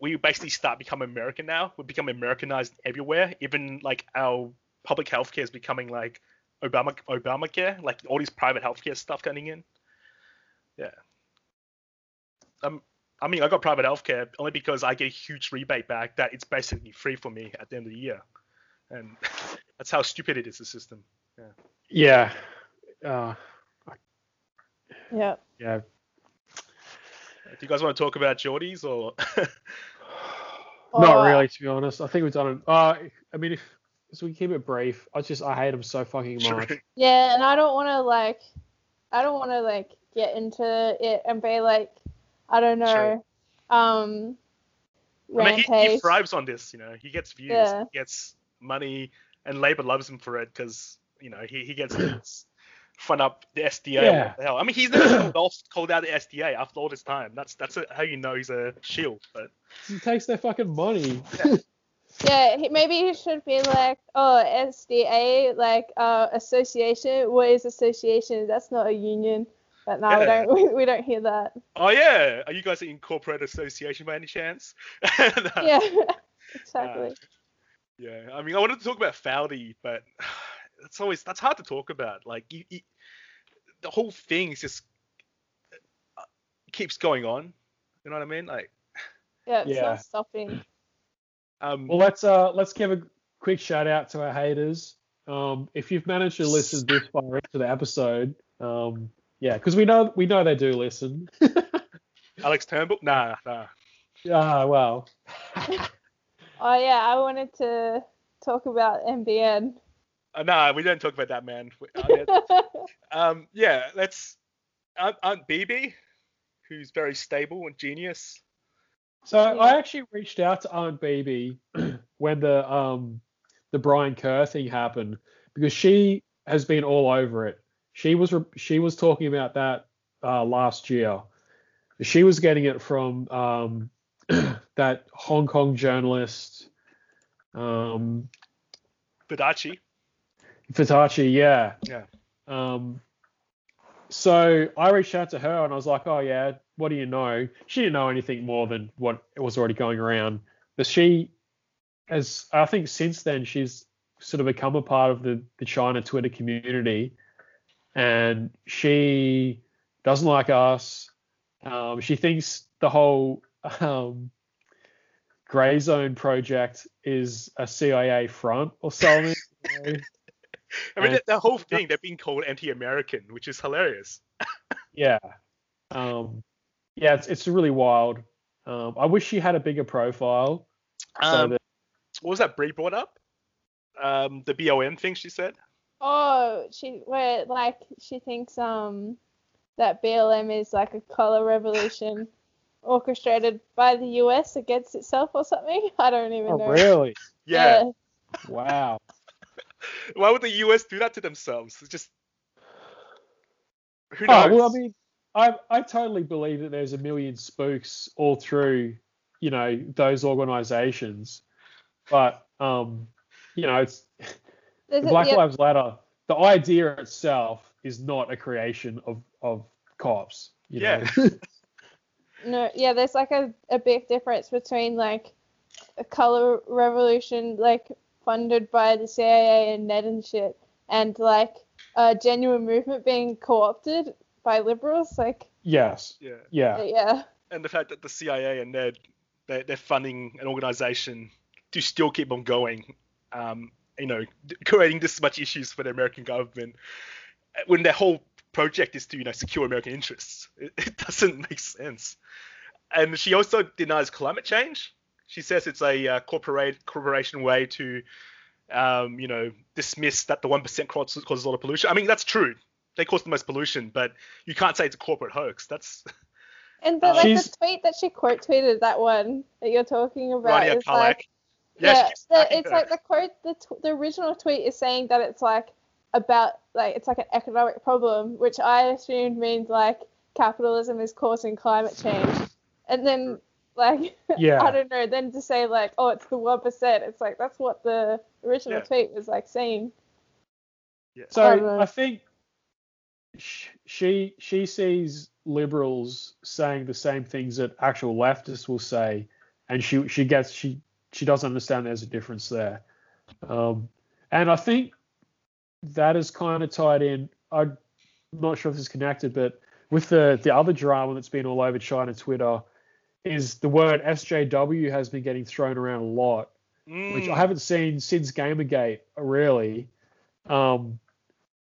We basically start becoming American now. We become Americanized everywhere. Even like our public healthcare is becoming like Obama Obamacare, like all these private healthcare stuff coming in. Yeah. Um, I mean, I got private healthcare only because I get a huge rebate back that it's basically free for me at the end of the year, and that's how stupid it is the system. Yeah. Yeah, uh, Yeah. yeah. Do you guys want to talk about Jordies or? Not Oh, really, to be honest. I think we've done it. Uh, I mean, if so we keep it brief. I just I hate him so fucking True. much. Yeah, and I don't want to like, I don't want to like get into it and be like, I don't know, um, I mean, he, he thrives on this. You know, he gets views, Yeah. he gets money, and Labour loves him for it because you know he, he gets to fund up the SDA. Yeah. What the hell? I mean, he's never called, called out the SDA after all this time. That's that's how you know he's a shield. But He takes their fucking money. Yeah, he, maybe he should be like, oh, SDA, like uh, association. What is association? That's not a union. But no, we don't. We, we don't hear that. oh yeah, are you guys in corporate association by any chance? No. Yeah, exactly. Yeah, I mean, I wanted to talk about Fowdy, but it's always that's hard to talk about. Like, you, you, the whole thing is just uh, keeps going on. You know what I mean? Like, yeah, it's yeah. not stopping. um, Well, let's uh let's give a quick shout out to our haters. Um, if you've managed to listen this far into the episode, um, yeah, because we know we know they do listen. Alex Turnbull? Nah, nah. Ah, well. Oh yeah, I wanted to talk about MBN. Uh, nah, we don't talk about that, man. Um, yeah, let's. Aunt, Aunt BB, who's very stable and genius. So Yeah. I actually reached out to Aunt BB when the um the Brian Kerr thing happened because she has been all over it. She was re- she was talking about that uh, last year. She was getting it from um, that Hong Kong journalist um, Badachi. Fitachi, yeah. Yeah. Um, so I reached out to her and I was like, oh yeah, what do you know? She didn't know anything more than what was already going around. But she, has, I think since then, she's sort of become a part of the, the China Twitter community, and she doesn't like us. Um, she thinks the whole um, Grey Zone project is a CIA front or something. you know? I mean, And- the, the whole thing, they're being called anti-American, which is hilarious. Yeah. Um, yeah, it's it's really wild. Um, I wish she had a bigger profile. So Um, that, what was that Brie brought up? Um, the BOM thing she said. oh, she where like she thinks um that BLM is like a color revolution orchestrated by the US against itself or something. I don't even oh, know. really? Yeah. Wow. Why would the US do that to themselves? It's just who knows? Oh, well, I mean, I I totally believe that there's a million spooks all through, you know, those organizations. But um, you know, it's the a- Black yeah, Lives Matter. The idea itself is not a creation of of cops. You Yeah. Know? No, yeah, there's like a, a big difference between like a color revolution like funded by the CIA and NED and shit and like a genuine movement being co-opted by liberals like yes. yeah. Yeah. yeah And the fact that the CIA and NED, they're, they're funding an organization to still keep on going, um, you know, creating this much issues for the American government uh, when their whole project is to, you know, secure American interests. It, it doesn't make sense. And she also denies climate change. She says it's a uh, corporate corporation way to, um, you know, dismiss that the one percent causes, causes a lot of pollution. I mean, that's true. They cause the most pollution, but you can't say it's a corporate hoax. That's and but like She's- the tweet that she quote tweeted that one that you're talking about Radia is Kalak. like Yeah, yeah, the, it's her. like the quote the, t- the original tweet is saying that it's like about like it's like an economic problem which i assumed means like capitalism is causing climate change and then like Yeah. i don't know then to say like oh it's the one percent it's like that's what the original Yeah. tweet was like saying Yeah. So I. I think she she sees liberals saying the same things that actual leftists will say, and she she gets she she doesn't understand there's a difference there. Um, and I think that is kind of tied in. I'm not sure if this is connected, but with the the other drama that's been all over China Twitter, is the word SJW has been getting thrown around a lot which Mm. I haven't seen since Gamergate, really, um,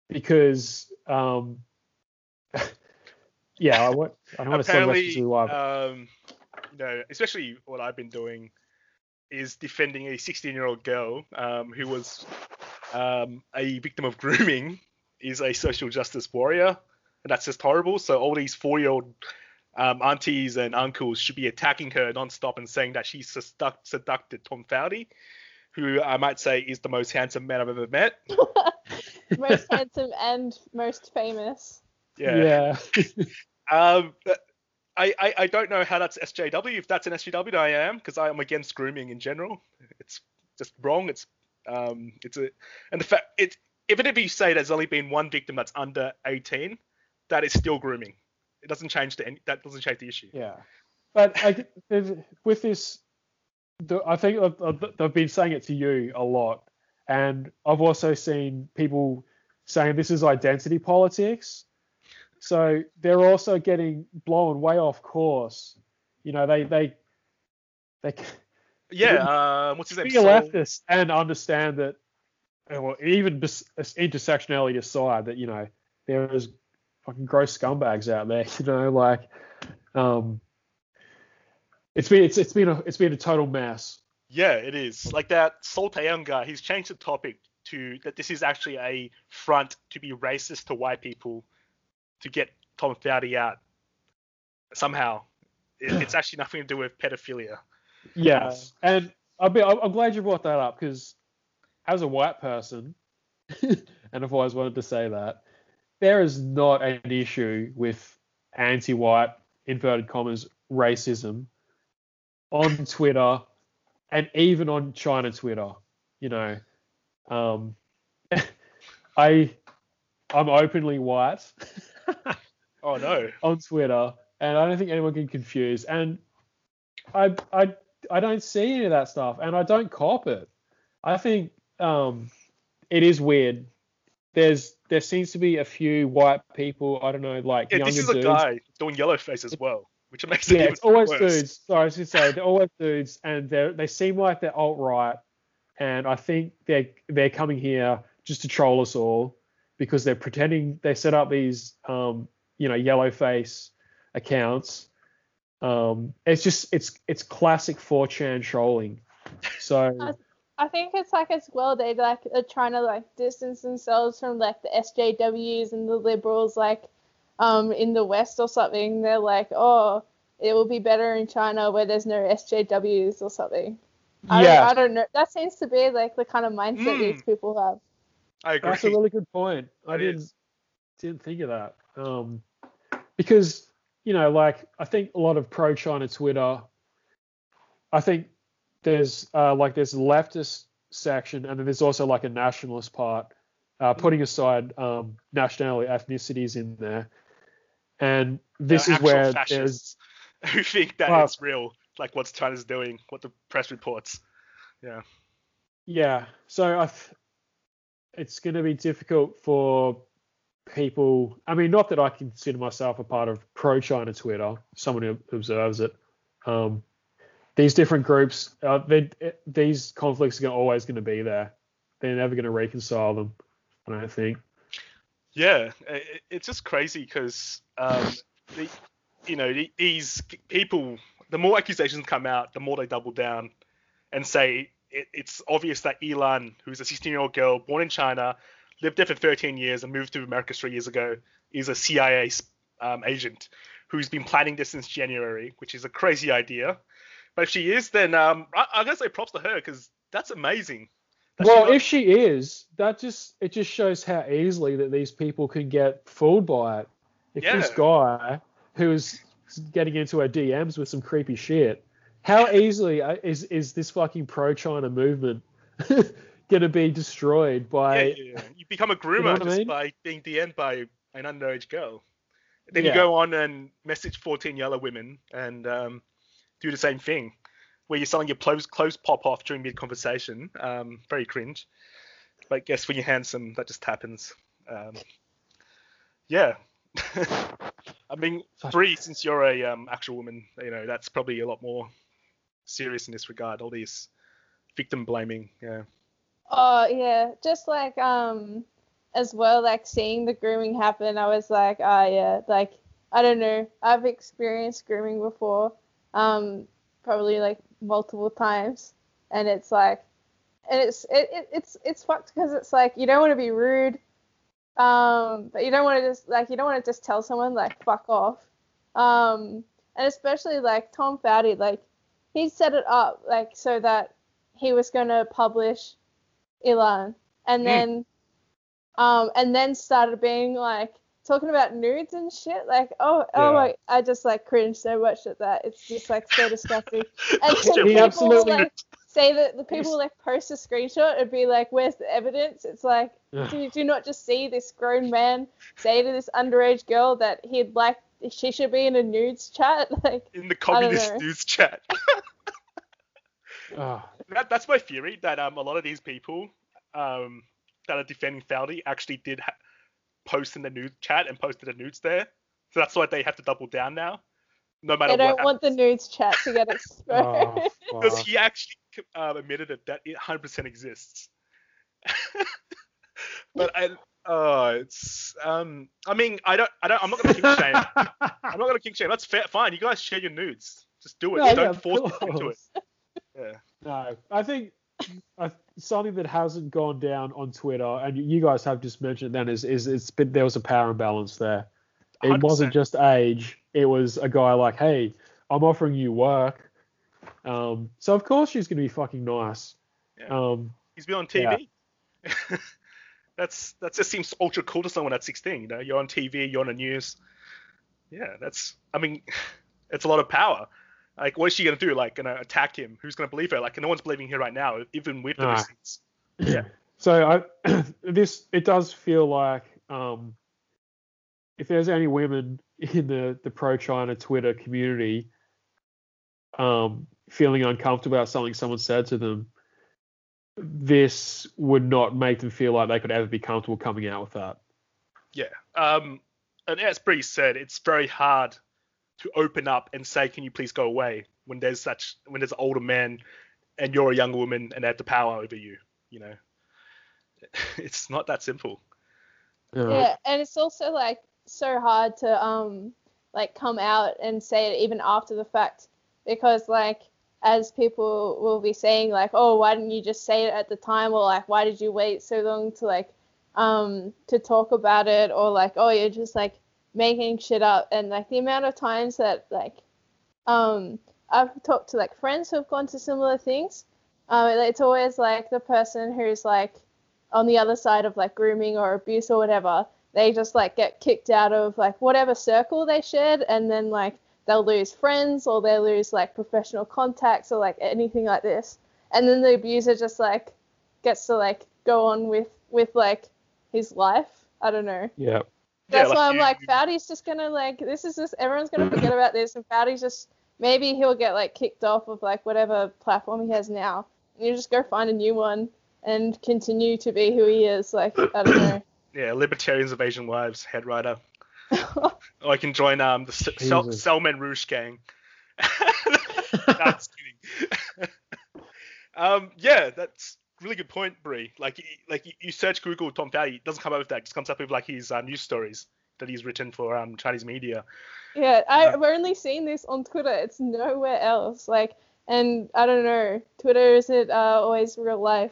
because um, yeah, I, want, I don't want to about apparently, specifically why. um, you know, especially what I've been doing is defending a 16-year-old girl um, who was um, a victim of grooming, is a social justice warrior, and that's just horrible. So all these four-year-old um, aunties and uncles should be attacking her non-stop and saying that she seduct- seducted Tom Fowdy, who I might say is the most handsome man I've ever met. most handsome and most famous. Yeah. Um, I, I, I don't know how that's SJW. If that's an SJW, then I am because I am against grooming in general. It's just wrong. It's um it's a and the fact it even if you say there's only been one victim that's under 18, that is still grooming. It doesn't change the that doesn't change the issue. Yeah, but I, with this, the, I think I've, I've, been saying it to you a lot, and I've also seen people saying this is identity politics. So they're also getting blown way off course. You know, they they they Yeah. Um, what's his name? be a leftist and understand that, well, even intersectionality aside, that you know there is fucking gross scumbags out there. You know, like, um, it's been it's it's been a it's been a total mess. Yeah, it is. Like that Sol guy, he's changed the topic to that this is actually a front to be racist to white people to get Tom Fowdy out somehow. It, it's actually nothing to do with pedophilia. Yes, and I'll be, I'm I'm glad you brought that up because as a white person, and I've always wanted to say that there is not an issue with anti-white inverted commas racism on Twitter and even on China Twitter. You know, um, I I'm openly white Oh no. on Twitter, and I don't think anyone can confuse. And I I I don't see any of that stuff, and I don't cop it. I think um, it is weird. There's there seems to be a few white people. I don't know, like Yeah, younger this is a dudes. guy doing yellow face as well, which makes it Yeah, even it's always worse. dudes. Sorry, I was gonna say they're always dudes, and they they seem like they're alt right, and I think they're they're coming here just to troll us all because they're pretending they set up these um you know yellow face accounts. Um, it's just it's it's classic 4chan trolling. So I think it's like as well they like are trying to like distance themselves from like the SJWs and the liberals like um in the West or something. They're like, oh, it will be better in China where there's no SJWs or something. I yeah, don't, I don't know. That seems to be like the kind of mindset Mm. these people have. I agree. That's a really good point. I It didn't is. didn't think of that. Um, because you know, like I think a lot of pro China Twitter. I think there's uh, like there's a leftist section, and then there's also like a nationalist part, uh, putting aside um, nationality ethnicities in there. And this is where there's fascists who think that Well- it's real, like what China's doing, what the press reports. Yeah. Yeah. So I, th- it's going to be difficult for people. I mean, not that I consider myself a part of pro-China Twitter, someone who observes it. Um, these different groups, uh, they, these conflicts are always going to be there. They're never going to reconcile them. I don't think. Yeah, i- i- it's just crazy because, um, you know, the- these people, the more accusations come out, the more they double down and say it, it's obvious that Elan, who's a 16-year-old girl born in China, lived there for 13 years and moved to America three years ago, is a CIA um, agent who's been planning this since January, which is a crazy idea. But if she is, then um, I, I'm gonna say props to her because that's amazing. that she Well, got- if she is, that just it just shows how easily that these people can get fooled by it. If this guy who's getting into her DMs with some creepy shit, how easily uh, is is this fucking pro China movement gonna be destroyed by? yeah, yeah. You become a groomer what I just mean? by being DM'd by an underage girl. Then Yeah. you go on and message 14 yellow women and um, do the same thing, where you're selling your clothes, clothes pop off during mid conversation. Um, very cringe. But I guess when you're handsome, that just happens. Um, yeah. I mean, Bri, since you're a um, actual woman, you know that's probably a lot more serious in this regard. All these victim blaming. Yeah. Oh yeah, just like um as well, like seeing the grooming happen, I was like, oh yeah, like I don't know. I've experienced grooming before, um, probably like multiple times, and it's like, and it's it, it it's it's fucked because it's like you don't want to be rude, um, but you don't want to just like you don't want to just tell someone like fuck off, um, and especially like Tom Fowdy, like he set it up like so that he was gonna publish Elon, and Mm. then, um, and then started being like talking about nudes and shit. Like, oh, oh my, I just like cringe so much at that. It's just like so disgusting. And people absolutely- like say that the people like post a screenshot and be like, "Where's the evidence?" It's like, Yeah. do, do you not just see this grown man say to this underage girl that he'd like she should be in a nudes chat? Like, in the communist news chat. Ah, that, that's my theory that um a lot of these people um that are defending Fowdy actually did ha- post in the nude chat and posted the nudes there. So that's why they have to double down now, no matter they what. don't want the nudes chat to get exposed. oh, because fuck. he actually um, admitted it that it 100% exists. but I, oh, it's um, I mean, I don't, I don't, I'm not gonna kink shame. I'm not gonna kink shame. That's fair, fine. You guys share your nudes. Just do it. No, yeah, don't of force people into it. Yeah. No, I think something that hasn't gone down on Twitter, and you guys have just mentioned then, is is it's been there was a power imbalance there. It 100%. wasn't just age; it was a guy like, "Hey, I'm offering you work." Um, so of course she's gonna be fucking nice. Yeah. Um, He's been on TV. that's that just seems ultra cool to someone at 16. You know, you're on TV, you're on the news. Yeah, that's. I mean, it's a lot of power. Like, what is she gonna do? Like, gonna attack him? Who's gonna believe her? Like, no one's believing her right now, even with the Nah. receipts. Yeah. So I this it does feel like um, if there's any women in the the pro China Twitter community um, feeling uncomfortable about something someone said to them, this would not make them feel like they could ever be comfortable coming out with that. Yeah. Um, and as Bri said, it's very hard to open up and say, "Can you please go away?" when there's such when there's an older men and you're a younger woman and they have the power over you. You know, it's not that simple. Uh, Yeah, and it's also like so hard to um like come out and say it even after the fact because like as people will be saying like oh why didn't you just say it at the time or like why did you wait so long to like um to talk about it or like oh you're just like making shit up and like the amount of times that like um I've talked to like friends who have gone to similar things um it's always like the person who's like on the other side of like grooming or abuse or whatever, they just like get kicked out of like whatever circle they shared, and then like they'll lose friends or they lose like professional contacts or like anything like this, and then the abuser just like gets to like go on with with like his life. I don't know. yeah. That's Yeah, why I'm like, Fowdy's just gonna like, this is just everyone's gonna forget about this, and Fowdy's just maybe he'll get like kicked off of like whatever platform he has now, and you just go find a new one and continue to be who he is. Like I don't know. Yeah, Libertarians of Asian Wives, head writer. Or I can join um the S- Sel- Selman Rouge gang. no, just kidding. um, yeah, that's a really good point, Bri. Like, like you search Google Tom Fowdy, it doesn't come up with that. It just comes up with like his uh, news stories that he's written for um Chinese media. yeah, I've only seen this on Twitter. It's nowhere else. Like, and I don't know. Twitter isn't uh, always real life.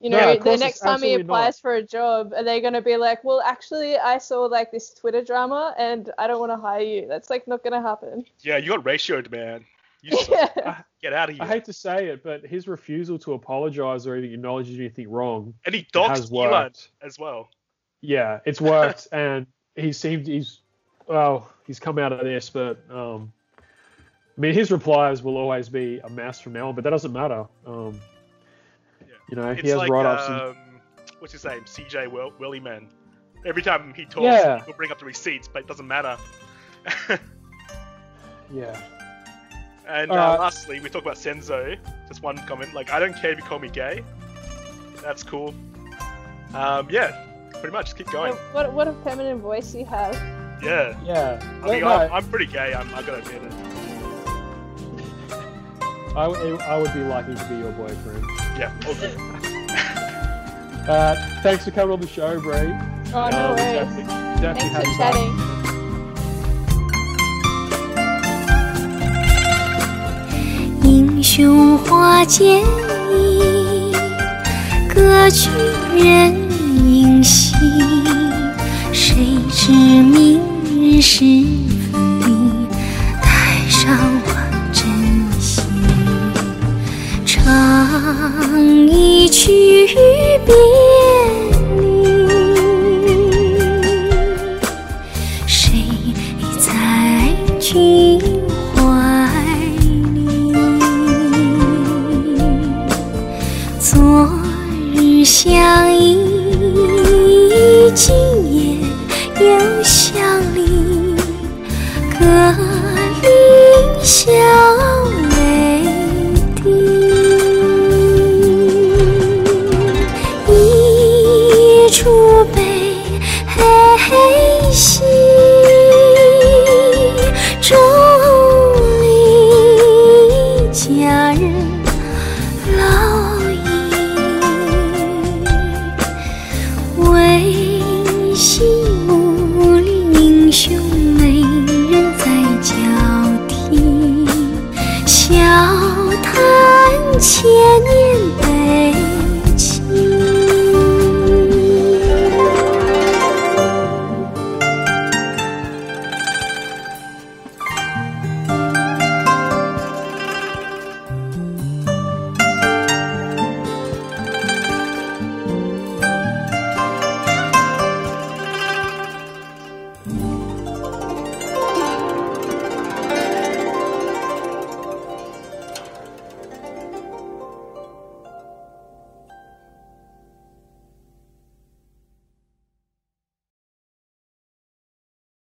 You know, of the next time he absolutely not. applies for a job, are they gonna be like, well, actually, I saw like this Twitter drama, and I don't want to hire you. That's like not gonna happen. Yeah, you got ratioed, man. You suck. Yeah. Get out of here. I hate to say it, but his refusal to apologize or even acknowledge anything wrong and he has doxed Elon worked. as well. Yeah, it's worked, and he seemed he's well, he's come out of this, but um, I mean, his replies will always be a mess from now on, but that doesn't matter. Um, Yeah. you know, It's he has like write-ups. and, um, what's his name? CJ Will- Werleman. Every time he talks, Yeah. he'll bring up the receipts, but it doesn't matter. yeah, and uh, Alright. lastly, we talk about Senzo. Just one comment. Like, I don't care if you call me gay. That's cool. Um, yeah, pretty much. Just keep going. What, what what a feminine voice you have. Yeah. yeah. I mean, No, I'm, I'm pretty gay. I'm, I gotta admit it. I, I would be lucky to be your boyfriend. Yeah. All good. Uh, thanks for coming on the show, Bri. Oh no Um, worries. definitely, definitely Thanks for you back. 琼花间影，歌曲人影稀。谁知明日是